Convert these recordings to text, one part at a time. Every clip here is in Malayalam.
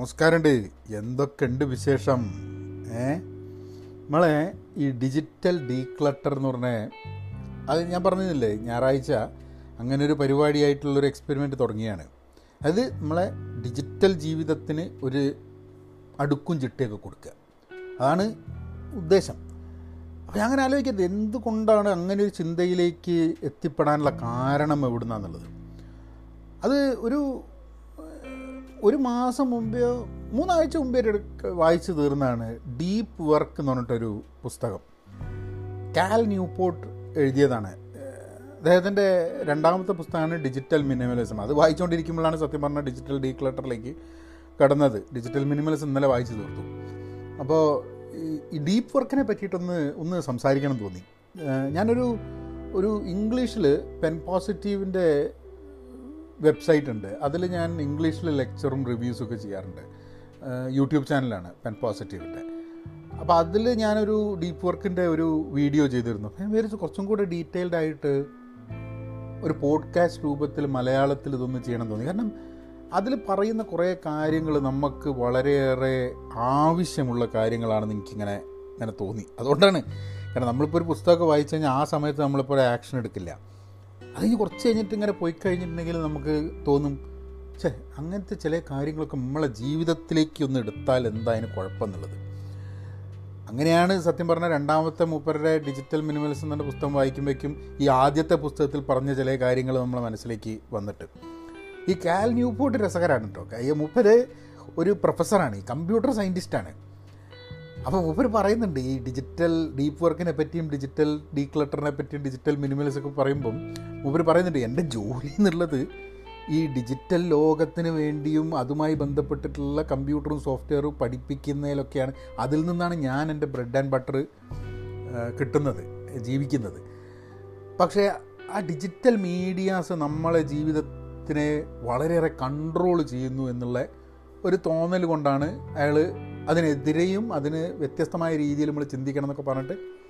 നമസ്കാരമുണ്ട്. എന്തൊക്കെയുണ്ട് വിശേഷം? ഏ? നമ്മളെ ഈ ഡിജിറ്റൽ ഡീക്ലട്ടർ എന്ന് പറഞ്ഞ അത് ഞാൻ പറഞ്ഞില്ലേ ഞായറാഴ്ച അങ്ങനെ ഒരു പരിപാടിയായിട്ടുള്ളൊരു എക്സ്പെരിമെന്റ് തുടങ്ങിയാണ്. അത് നമ്മളെ ഡിജിറ്റൽ ജീവിതത്തിന് ഒരു അടുക്കും ചിട്ടയൊക്കെ കൊടുക്കുക. അതാണ് ഉദ്ദേശം. അപ്പോൾ അങ്ങനെ ആലോചിക്കരുത്. എന്തുകൊണ്ടാണ് അങ്ങനെ ഒരു ചിന്തയിലേക്ക് എത്തിപ്പെടാനുള്ള കാരണം എവിടുന്നാന്നുള്ളത്? അത് ഒരു ഒരു മാസം മുമ്പേ മൂന്നാഴ്ച മുമ്പേ വായിച്ചു തീർന്നതാണ് ഡീപ്പ് വർക്ക് എന്ന് പറഞ്ഞിട്ടൊരു പുസ്തകം. കാൽ ന്യൂപോർട്ട് എഴുതിയതാണ്. അദ്ദേഹത്തിന്റെ രണ്ടാമത്തെ പുസ്തകമാണ് ഡിജിറ്റൽ മിനിമലിസം അത് വായിച്ചുകൊണ്ടിരിക്കുമ്പോഴാണ് സത്യം പറഞ്ഞാൽ ഡിജിറ്റൽ ഡീക്ലട്ടറിലേക്ക് കടന്നത്. ഡിജിറ്റൽ മിനിമലിസം ഇന്നലെ വായിച്ചു തീർത്തു. അപ്പോൾ ഈ- ഡീപ്പ് വർക്കിനെ പറ്റിയിട്ടൊന്ന് ഒന്ന് സംസാരിക്കണം തോന്നി. ഞാനൊരു ഒരു ഇംഗ്ലീഷിൽ പെൻ പോസിറ്റീവിന്റെ വെബ്സൈറ്റ് ഉണ്ട് അതിൽ ഞാൻ ഇംഗ്ലീഷിൽ ലെക്ചറും റിവ്യൂസും ഒക്കെ ചെയ്യാറുണ്ട്. യൂട്യൂബ് ചാനലാണ് പെൻ പോസിറ്റീവിന്റെ അപ്പോൾ അതിൽ ഞാനൊരു ഡീപ്പ് വർക്കിന്റെ ഒരു വീഡിയോ ചെയ്തിരുന്നു. ഞാൻ വിചാരിച്ചു കുറച്ചും കൂടെ ഡീറ്റെയിൽഡ് ആയിട്ട് ഒരു പോഡ്കാസ്റ്റ് രൂപത്തിൽ മലയാളത്തിൽ ഇതൊന്ന് ചെയ്യണം തോന്നി. കാരണം അതിൽ പറയുന്ന കുറേ കാര്യങ്ങൾ നമുക്ക് വളരെയേറെ ആവശ്യമുള്ള കാര്യങ്ങളാണെന്ന് എനിക്കിങ്ങനെ ഇങ്ങനെ തോന്നി. അതുകൊണ്ടാണ്. കാരണം നമ്മളിപ്പോൾ ഒരു പുസ്തകമൊക്കെ വായിച്ചു കഴിഞ്ഞാൽ ആ സമയത്ത് നമ്മളിപ്പോൾ ആക്ഷൻ എടുക്കില്ല. അത് കുറച്ച് കഴിഞ്ഞിട്ട് ഇങ്ങനെ പോയി കഴിഞ്ഞിട്ടുണ്ടെങ്കിൽ നമുക്ക് തോന്നും ഛേ അങ്ങനത്തെ ചില കാര്യങ്ങളൊക്കെ നമ്മളെ ജീവിതത്തിലേക്ക് ഒന്ന് എടുത്താൽ എന്തായാലും കുഴപ്പമെന്നുള്ളത്? അങ്ങനെയാണ് സത്യം പറഞ്ഞാൽ രണ്ടാമത്തെ മൂപ്പരുടെ ഡിജിറ്റൽ മിനിമലിസം എന്ന പുസ്തകം വായിക്കുമ്പോഴേക്കും ഈ ആദ്യത്തെ പുസ്തകത്തിൽ പറഞ്ഞ ചില കാര്യങ്ങൾ നമ്മളെ മനസ്സിലേക്ക് വന്നിട്ട്. ഈ കാൽ ന്യൂപോർട്ട് രസകരാണ് കേട്ടോ. മൂപ്പര് ഒരു പ്രൊഫസറാണ് ഈ കമ്പ്യൂട്ടർ സയന്റിസ്റ്റാണ് അപ്പോൾ ഇവർ പറയുന്നുണ്ട് ഈ ഡിജിറ്റൽ ഡീപ്പ് വർക്കിനെ പറ്റിയും ഡിജിറ്റൽ ഡീക്ലട്ടറിനെ പറ്റിയും ഡിജിറ്റൽ മിനിമലിസൊക്കെ പറയുമ്പം ഇവർ പറയുന്നുണ്ട് എന്റെ ജോലി എന്നുള്ളത് ഈ ഡിജിറ്റൽ ലോകത്തിന് വേണ്ടിയും അതുമായി ബന്ധപ്പെട്ടിട്ടുള്ള കമ്പ്യൂട്ടറും സോഫ്റ്റ്വെയറും പഠിപ്പിക്കുന്നതിലൊക്കെയാണ് അതിൽ നിന്നാണ് ഞാൻ എന്റെ ബ്രെഡ് ആൻഡ് ബട്ടർ കിട്ടുന്നത് ജീവിക്കുന്നത്. പക്ഷേ ആ ഡിജിറ്റൽ മീഡിയാസ് നമ്മളെ ജീവിതത്തിനെ വളരെയേറെ കൺട്രോൾ ചെയ്യുന്നു എന്നുള്ള ഒരു തോന്നൽ കൊണ്ടാണ് അയാൾ അതിനെതിരെയും അതിന് വ്യത്യസ്തമായ രീതിയിൽ നമ്മൾ ചിന്തിക്കണം എന്നൊക്കെ പറഞ്ഞിട്ട്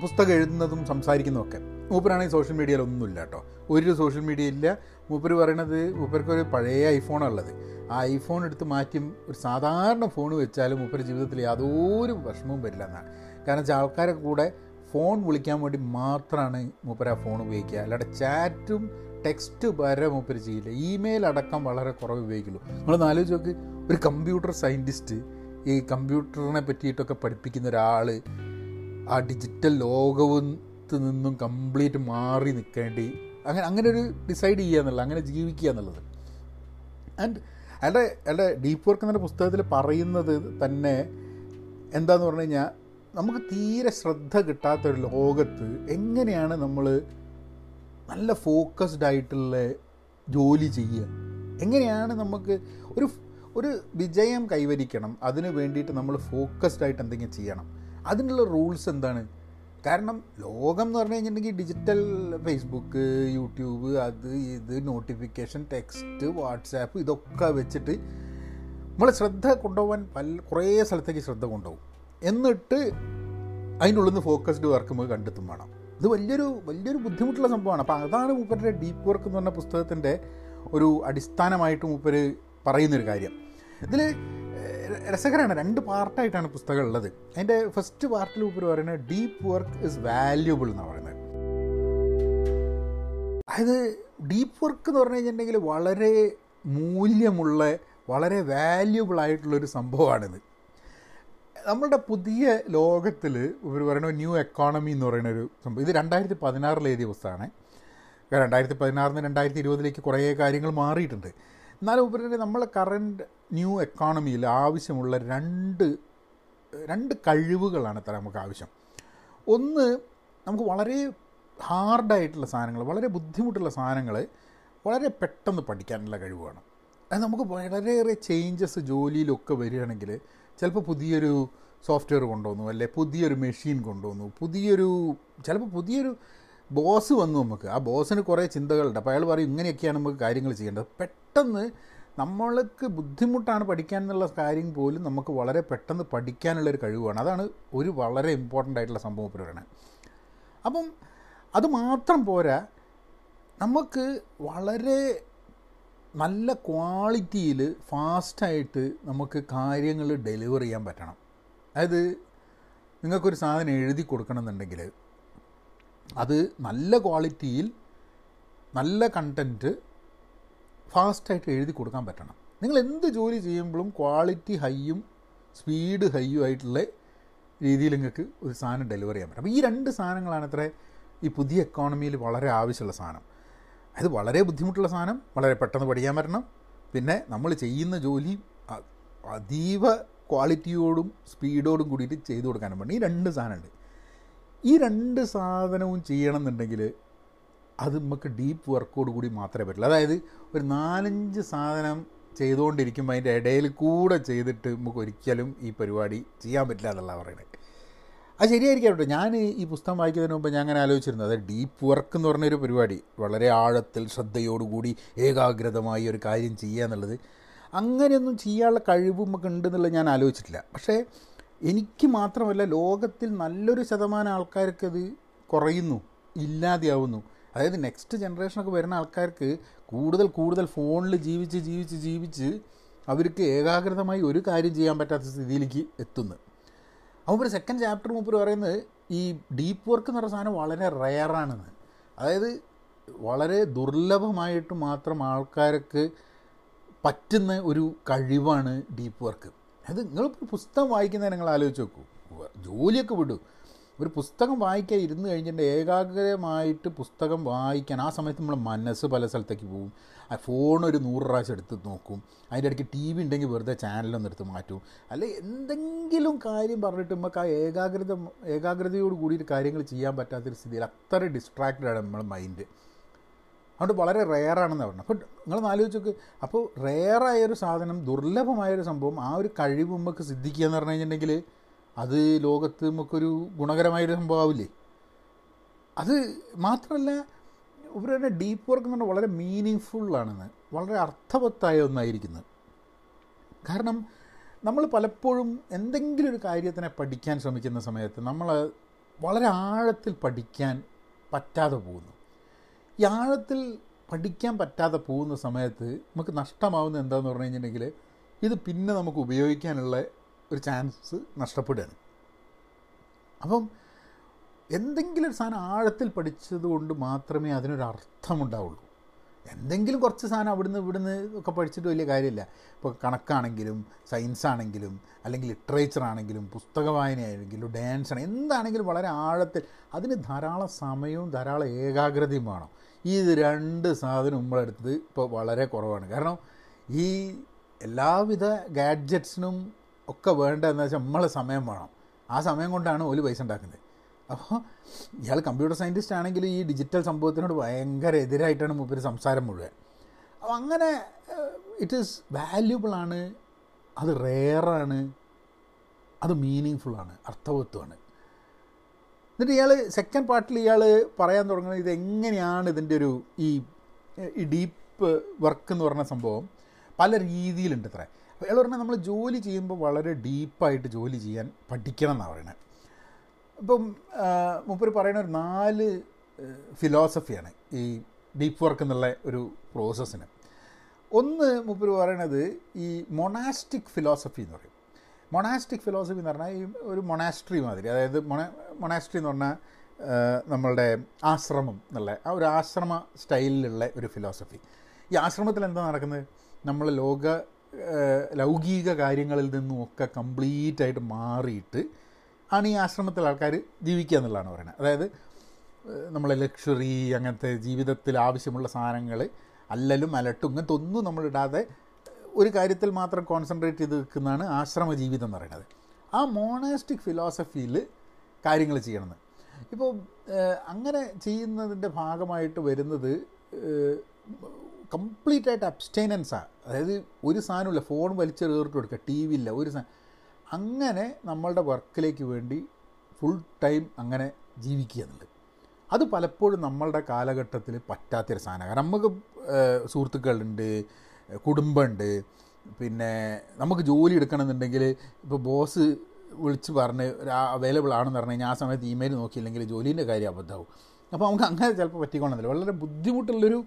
പുസ്തകം എഴുതുന്നതും സംസാരിക്കുന്നതൊക്കെ മൂപ്പരാണെങ്കിൽ സോഷ്യൽ മീഡിയയിൽ ഒന്നുമില്ല കേട്ടോ. ഒരു സോഷ്യൽ മീഡിയ ഇല്ല. മൂപ്പർ പറയണത് മൂപ്പർക്കൊരു പഴയ ഐഫോണാണ് ഉള്ളത് ആ ഐഫോൺ എടുത്ത് മാറ്റി ഒരു സാധാരണ ഫോൺ വെച്ചാലും മൂപ്പർ ജീവിതത്തിൽ യാതൊരു വിഷമവും വരില്ല എന്നാണ്. കാരണം വെച്ചാൽ ആൾക്കാരെ കൂടെ ഫോൺ വിളിക്കാൻ വേണ്ടി മാത്രമാണ് മൂപ്പർ ആ ഫോൺ ഉപയോഗിക്കുക. അല്ലാതെ ചാറ്റും ടെക്സ്റ്റ് വരെ മൂപ്പർ ചെയ്യില്ല. ഇമെയിൽ അടക്കം വളരെ കുറവ് ഉപയോഗിക്കുള്ളൂ. നമ്മൾ ആലോചിച്ച് നോക്ക്. ഒരു കമ്പ്യൂട്ടർ സയന്റിസ്റ്റ് ഈ കമ്പ്യൂട്ടറിനെ പറ്റിയിട്ടൊക്കെ പഠിപ്പിക്കുന്ന ഒരാൾ ആ ഡിജിറ്റൽ ലോകത്ത് നിന്നും കംപ്ലീറ്റ് മാറി നിൽക്കേണ്ടി അങ്ങനെ അങ്ങനെ ഒരു ഡിസൈഡ് ചെയ്യുക എന്നുള്ളത് അങ്ങനെ ജീവിക്കുക എന്നുള്ളത്. ആൻഡ് അയാളുടെ അയാളുടെ ഡീപ്പ് വർക്ക് എന്ന പുസ്തകത്തിൽ പറയുന്നത് തന്നെ എന്താന്ന് പറഞ്ഞു കഴിഞ്ഞാൽ നമുക്ക് തീരെ ശ്രദ്ധ കിട്ടാത്ത ഒരു ലോകത്ത് എങ്ങനെയാണ് നമ്മൾ നല്ല ഫോക്കസ്ഡ് ആയിട്ടുള്ള ജോലി ചെയ്യുക? എങ്ങനെയാണ് നമുക്ക് ഒരു ഒരു വിജയം കൈവരിക്കണം. അതിന് വേണ്ടിയിട്ട് നമ്മൾ ഫോക്കസ്ഡ് ആയിട്ട് എന്തെങ്കിലും ചെയ്യണം. അതിനുള്ള റൂൾസ് എന്താണ്? കാരണം ലോകം എന്ന് പറഞ്ഞു കഴിഞ്ഞിട്ടുണ്ടെങ്കിൽ ഡിജിറ്റൽ ഫേസ്ബുക്ക് യൂട്യൂബ് അത് ഇത് നോട്ടിഫിക്കേഷൻ ടെക്സ്റ്റ് വാട്സാപ്പ് ഇതൊക്കെ വെച്ചിട്ട് നമ്മൾ ശ്രദ്ധ കൊണ്ടുപോകാൻ പല കുറേ സ്ഥലത്തേക്ക് ശ്രദ്ധ കൊണ്ടുപോകും. എന്നിട്ട് അതിനുള്ളിൽ നിന്ന് ഫോക്കസ്ഡ് വർക്ക് നമുക്ക് കണ്ടെത്തും വേണം. ഇത് വലിയൊരു വലിയൊരു ബുദ്ധിമുട്ടുള്ള സംഭവമാണ്. അപ്പോൾ അതാണ് മൂപ്പരുടെ ഡീപ്പ് വർക്ക് എന്ന് പറഞ്ഞ പുസ്തകത്തിന്റെ ഒരു അടിസ്ഥാനമായിട്ട് മൂപ്പര് പറയുന്നൊരു കാര്യം. ഇതിൽ രസകരമാണ് രണ്ട് പാർട്ടായിട്ടാണ് പുസ്തകം ഉള്ളത് അതിന്റെ ഫസ്റ്റ് പാർട്ടിൽ ഉപരി പറയുന്നത് ഡീപ്പ് വർക്ക് ഇസ് വാല്യൂബിൾ എന്ന് പറയുന്നത്. അതായത് ഡീപ്പ് വർക്ക് എന്ന് പറഞ്ഞു കഴിഞ്ഞിട്ടുണ്ടെങ്കിൽ വളരെ മൂല്യമുള്ള വളരെ വാല്യൂബിൾ ആയിട്ടുള്ളൊരു സംഭവമാണിത്. നമ്മളുടെ പുതിയ ലോകത്തിൽ ഇവർ പറയുന്ന ന്യൂ എക്കോണമി എന്ന് പറയുന്ന ഒരു സംഭവം. ഇത് രണ്ടായിരത്തി പതിനാറിൽ എഴുതിയ പുസ്തകമാണ്. രണ്ടായിരത്തി പതിനാറിന് രണ്ടായിരത്തി ഇരുപതിലേക്ക് കുറേ കാര്യങ്ങൾ മാറിയിട്ടുണ്ട്. എന്നാലും ഉപരി നമ്മളെ കറന്റ് ന്യൂ എക്കോണമിയിൽ ആവശ്യമുള്ള രണ്ട് രണ്ട് കഴിവുകളാണ് ഇത്ര നമുക്ക് ആവശ്യം. ഒന്ന് നമുക്ക് വളരെ ഹാർഡായിട്ടുള്ള സാധനങ്ങൾ വളരെ ബുദ്ധിമുട്ടുള്ള സാധനങ്ങൾ വളരെ പെട്ടെന്ന് പഠിക്കാനുള്ള കഴിവ് വേണം അത് നമുക്ക് വളരെയേറെ ചേഞ്ചസ് ജോലിയിലൊക്കെ വരികയാണെങ്കിൽ ചിലപ്പോൾ പുതിയൊരു സോഫ്റ്റ്വെയർ കൊണ്ടുവന്നു അല്ലെ പുതിയൊരു മെഷീൻ കൊണ്ടുവന്നു പുതിയൊരു ചിലപ്പോൾ പുതിയൊരു ബോസ് വന്നു നമുക്ക്. ആ ബോസിന് കുറേ ചിന്തകളുണ്ട്. അപ്പോൾ അയാൾ പറയും ഇങ്ങനെയൊക്കെയാണ് നമുക്ക് കാര്യങ്ങൾ ചെയ്യേണ്ടത്. പെട്ടെന്ന് നമ്മൾക്ക് ബുദ്ധിമുട്ടാണ് പഠിക്കാൻ എന്നുള്ള കാര്യം പോലും നമുക്ക് വളരെ പെട്ടെന്ന് പഠിക്കാനുള്ളൊരു കഴിവാണ്. അതാണ് ഒരു വളരെ ഇമ്പോർട്ടന്റ് ആയിട്ടുള്ള സംഭവം പറയുന്നത് അപ്പം അത് മാത്രം പോരാ നമുക്ക് വളരെ നല്ല ക്വാളിറ്റിയിൽ ഫാസ്റ്റായിട്ട് നമുക്ക് കാര്യങ്ങൾ ഡെലിവർ ചെയ്യാൻ പറ്റണം. അതായത് നിങ്ങൾക്കൊരു സാധനം എഴുതി കൊടുക്കണമെന്നുണ്ടെങ്കിൽ അത് നല്ല ക്വാളിറ്റിയിൽ നല്ല കണ്ടന്റ് ഫാസ്റ്റായിട്ട് എഴുതി കൊടുക്കാൻ പറ്റണം. നിങ്ങൾ എന്ത് ജോലി ചെയ്യുമ്പോഴും ക്വാളിറ്റി ഹൈയും സ്പീഡ് ഹൈയും ആയിട്ടുള്ള രീതിയിൽ നിങ്ങൾക്ക് ഒരു സാധനം ഡെലിവർ ചെയ്യാൻ പറ്റും. അപ്പോൾ ഈ രണ്ട് സാധനങ്ങളാണ് അത്ര ഈ പുതിയ എക്കോണമിയിൽ വളരെ ആവശ്യമുള്ള സാധനം. അത് വളരെ ബുദ്ധിമുട്ടുള്ള സാധനം വളരെ പെട്ടെന്ന് പഠിക്കാൻ പറ്റണം. പിന്നെ നമ്മൾ ചെയ്യുന്ന ജോലി അതീവ ക്വാളിറ്റിയോടും സ്പീഡോടും കൂടിയിട്ട് ചെയ്തു കൊടുക്കാനും പറ്റണം. ഈ രണ്ട് സാധനമുണ്ട്. ഈ രണ്ട് സാധനവും ചെയ്യണം എന്നുണ്ടെങ്കിൽ അത് നമുക്ക് ഡീപ്പ് വർക്കോട് കൂടി മാത്രമേ പറ്റുള്ളൂ. അതായത് ഒരു നാലഞ്ച് സാധനം ചെയ്തുകൊണ്ടിരിക്കുമ്പോൾ അതിന്റെ ഇടയിൽ കൂടെ ചെയ്തിട്ട് നമുക്ക് ഒരിക്കലും ഈ പരിപാടി ചെയ്യാൻ പറ്റില്ല എന്നുള്ള പറയുന്നത് അത് ശരിയായിരിക്കാം കേട്ടോ. ഞാൻ ഈ പുസ്തകം വായിക്കുന്നതിന് മുമ്പ് ഞാൻ അങ്ങനെ ആലോചിച്ചിരുന്നു. അതായത് ഡീപ്പ് വർക്ക് എന്ന് പറഞ്ഞൊരു പരിപാടി. വളരെ ആഴത്തിൽ ശ്രദ്ധയോടുകൂടി ഏകാഗ്രതമായി ഒരു കാര്യം ചെയ്യുക എന്നുള്ളത്. അങ്ങനെയൊന്നും ചെയ്യാനുള്ള കഴിവ് നമുക്ക് ഉണ്ടെന്നുള്ളത് ഞാൻ ആലോചിച്ചിട്ടില്ല. പക്ഷേ എനിക്ക് മാത്രമല്ല ലോകത്തിൽ നല്ലൊരു ശതമാനം ആൾക്കാർക്ക് അത് കുറയുന്നു ഇല്ലാതെയാവുന്നു. അതായത് നെക്സ്റ്റ് ജനറേഷനൊക്കെ വരുന്ന ആൾക്കാർക്ക് കൂടുതൽ കൂടുതൽ ഫോണിൽ ജീവിച്ച് ജീവിച്ച് ജീവിച്ച് അവർക്ക് ഏകാഗ്രതമായി ഒരു കാര്യം ചെയ്യാൻ പറ്റാത്ത സ്ഥിതിയിലേക്ക് എത്തുന്നു. അപ്പോൾ ഒരു സെക്കൻഡ് ചാപ്റ്റർ മുമ്പ് പറയുന്നത് ഈ ഡീപ്പ് വർക്ക് എന്ന് പറയുന്ന സാധനം വളരെ റെയറാണെന്ന് അതായത് വളരെ ദുർലഭമായിട്ട് മാത്രം ആൾക്കാർക്ക് പറ്റുന്ന ഒരു കഴിവാണ് ഡീപ്പ് വർക്ക് അത് നിങ്ങളിപ്പോൾ പുസ്തകം വായിക്കുന്നത് നിങ്ങൾ ആലോചിച്ച് നോക്കൂ. ജോലിയൊക്കെ വിടൂ. ഒരു പുസ്തകം വായിക്കാൻ ഇരുന്ന് കഴിഞ്ഞിട്ട് ഏകാഗ്രമായിട്ട് പുസ്തകം വായിക്കാൻ ആ സമയത്ത് നമ്മൾ മനസ്സ് പല സ്ഥലത്തേക്ക് പോകും. ആ ഫോൺ ഒരു നൂറ് പ്രാവശ്യം എടുത്ത് നോക്കും. അതിന്റെ ഇടയ്ക്ക് ടി വി ഉണ്ടെങ്കിൽ വെറുതെ ചാനലൊന്നും എടുത്ത് മാറ്റും. അല്ലെ എന്തെങ്കിലും കാര്യം പറഞ്ഞിട്ട് നമുക്ക് ആ ഏകാഗ്രത ഏകാഗ്രതയോട് കൂടിയിട്ട് കാര്യങ്ങൾ ചെയ്യാൻ പറ്റാത്തൊരു സ്ഥിതിയിൽ അത്ര ഡിസ്ട്രാക്റ്റഡ് ആണ് നമ്മുടെ മൈൻഡ് അതുകൊണ്ട് വളരെ റെയറാണെന്ന് പറഞ്ഞു അപ്പോൾ നിങ്ങൾ ആലോചിച്ച് നോക്ക്. അപ്പോൾ റെയറായൊരു സാധനം ദുർലഭമായൊരു സംഭവം ആ ഒരു കഴിവ് നമുക്ക് സിദ്ധിക്കുക എന്ന് പറഞ്ഞു കഴിഞ്ഞിട്ടുണ്ടെങ്കിൽ അത് ലോകത്ത് നമുക്കൊരു ഗുണകരമായൊരു സംഭവമാവില്ലേ? അത് മാത്രമല്ല ഇവരുടെ ഡീപ്പ് വർക്ക് എന്ന് പറഞ്ഞാൽ വളരെ മീനിങ് ഫുള്ളാണെന്ന് വളരെ അർത്ഥവത്തായ ഒന്നായിരിക്കുന്നത്. കാരണം നമ്മൾ പലപ്പോഴും എന്തെങ്കിലും ഒരു കാര്യത്തിനെ പഠിക്കാൻ ശ്രമിക്കുന്ന സമയത്ത് നമ്മൾ വളരെ ആഴത്തിൽ പഠിക്കാൻ പറ്റാതെ പോകുന്നു. ഈ ആഴത്തിൽ പഠിക്കാൻ പറ്റാതെ പോകുന്ന സമയത്ത് നമുക്ക് നഷ്ടമാവുന്ന എന്താണെന്ന് പറഞ്ഞു കഴിഞ്ഞിട്ടുണ്ടെങ്കിൽ ഇത് പിന്നെ നമുക്ക് ഉപയോഗിക്കാനുള്ള ഒരു ചാൻസ് നഷ്ടപ്പെടുകയാണ്. അപ്പം എന്തെങ്കിലും ഒരു സാധനം ആഴത്തിൽ പഠിച്ചത് കൊണ്ട് മാത്രമേ അതിനൊരു അർത്ഥമുണ്ടാവുള്ളൂ. എന്തെങ്കിലും കുറച്ച് സാധനം അവിടുന്ന് ഇവിടുന്ന് ഒക്കെ പഠിച്ചിട്ട് വലിയ കാര്യമില്ല. ഇപ്പോൾ കണക്കാണെങ്കിലും സയൻസ് ആണെങ്കിലും അല്ലെങ്കിൽ ലിറ്ററേച്ചർ ആണെങ്കിലും പുസ്തക വായനയാണെങ്കിലും ഡാൻസ് ആണ് എന്താണെങ്കിലും വളരെ ആഴത്തിൽ അതിന് ധാരാളം സമയവും ധാരാളം ഏകാഗ്രതയും വേണം. ഇത് രണ്ട് സാധനം നമ്മളെടുത്തത് ഇപ്പോൾ വളരെ കുറവാണ്. കാരണം ഈ എല്ലാവിധ ഗാഡ്ജറ്റ്സിനും ഒക്കെ വേണ്ടതെന്ന് വെച്ചാൽ നമ്മളെ സമയം വേണം. ആ സമയം കൊണ്ടാണ് ഒരു പൈസ ഉണ്ടാക്കുന്നത്. അപ്പോൾ ഇയാൾ കമ്പ്യൂട്ടർ സയന്റിസ്റ്റ് ആണെങ്കിലും ഈ ഡിജിറ്റൽ സംഭവത്തിനോട് ഭയങ്കര എതിരായിട്ടാണ് മൂപ്പര് സംസാരം മുഴുവൻ. അപ്പോൾ അങ്ങനെ ഇറ്റ് ഈസ് വാല്യുബിൾ ആണ് അത് റെയറാണ് അത് മീനിങ് ഫുള്ളാണ് അർത്ഥവത്വമാണ് എന്നിട്ട് ഇയാൾ സെക്കൻഡ് പാർട്ടിൽ ഇയാൾ പറയാൻ തുടങ്ങുന്നത് ഇതെങ്ങനെയാണ് ഇതിന്റെ ഒരു ഈ ഈ ഡീപ്പ് വർക്ക് എന്ന് പറഞ്ഞ സംഭവം? പല രീതിയിലുണ്ട് ഇത്ര. അപ്പോൾ ഇയാൾ പറഞ്ഞാൽ നമ്മൾ ജോലി ചെയ്യുമ്പോൾ വളരെ ഡീപ്പായിട്ട് ജോലി ചെയ്യാൻ പഠിക്കണം എന്നാണ് പറയുന്നത് ഇപ്പം മുപ്പര് പറയുന്ന ഒരു നാല് ഫിലോസഫിയാണ് ഈ ഡീപ്പ് വർക്ക് എന്നുള്ള ഒരു പ്രോസസ്സിന് ഒന്ന് മുപ്പര് പറയണത് ഈ മൊണാസ്റ്റിക് ഫിലോസഫി എന്ന് പറയും. മൊണാസ്റ്റിക് ഫിലോസഫി എന്ന് പറഞ്ഞാൽ ഈ ഒരു മൊണാസ്ട്രി മാതിരി അതായത് മൊണ മൊണാസ്ട്രി എന്ന് പറഞ്ഞാൽ നമ്മളുടെ ആശ്രമം എന്നുള്ള ആ ഒരു ആശ്രമ സ്റ്റൈലിലുള്ള ഒരു ഫിലോസഫി ഈ ആശ്രമത്തിൽ എന്താ നടക്കുന്നത്? നമ്മൾ ലോക ലൗകിക കാര്യങ്ങളിൽ നിന്നും ഒക്കെ കംപ്ലീറ്റ് ആയിട്ട് മാറിയിട്ട് ആണ് ഈ ആശ്രമത്തിൽ ആൾക്കാർ ജീവിക്കുക എന്നുള്ളതാണ് പറയുന്നത്. അതായത് നമ്മളെ ലക്ഷറി അങ്ങനത്തെ ജീവിതത്തിൽ ആവശ്യമുള്ള സാധനങ്ങൾ അല്ലലും അലട്ടും ഇങ്ങനത്തെ ഒന്നും നമ്മളിടാതെ ഒരു കാര്യത്തിൽ മാത്രം കോൺസെൻട്രേറ്റ് ചെയ്ത് നിൽക്കുന്നതാണ് ആശ്രമ ജീവിതം എന്ന് പറയുന്നത്. ആ മോണാസ്റ്റിക് ഫിലോസഫിയിൽ കാര്യങ്ങൾ ചെയ്യണമെന്ന്. ഇപ്പോൾ അങ്ങനെ ചെയ്യുന്നതിന്റെ ഭാഗമായിട്ട് വരുന്നത് കംപ്ലീറ്റ് ആയിട്ട് അബ്സ്റ്റൈനൻസാണ് അതായത് ഒരു സാധനമില്ല ഫോൺ വലിച്ചെറിയിട്ട് കൊടുക്കുക ടി വി ഇല്ല ഒരു സാധനം അങ്ങനെ നമ്മളുടെ വർക്കിലേക്ക് വേണ്ടി ഫുൾ ടൈം അങ്ങനെ ജീവിക്കുക എന്നുള്ളത്. അത് പലപ്പോഴും നമ്മളുടെ കാലഘട്ടത്തിൽ പറ്റാത്തൊരു സാധനമാണ്. കാരണം നമുക്ക് സുഹൃത്തുക്കളുണ്ട് കുടുംബമുണ്ട് പിന്നെ നമുക്ക് ജോലി എടുക്കണമെന്നുണ്ടെങ്കിൽ ഇപ്പോൾ ബോസ് വിളിച്ച് പറഞ്ഞ് അവൈലബിൾ ആണെന്ന് പറഞ്ഞു കഴിഞ്ഞാൽ ആ സമയത്ത് ഇമെയിൽ നോക്കിയില്ലെങ്കിൽ ജോലീന്റെ കാര്യം അബദ്ധമാവും. അപ്പോൾ നമുക്ക് അങ്ങനെ ചിലപ്പോൾ പറ്റിക്കൊള്ളുന്നില്ല വളരെ ബുദ്ധിമുട്ടുള്ളൊരു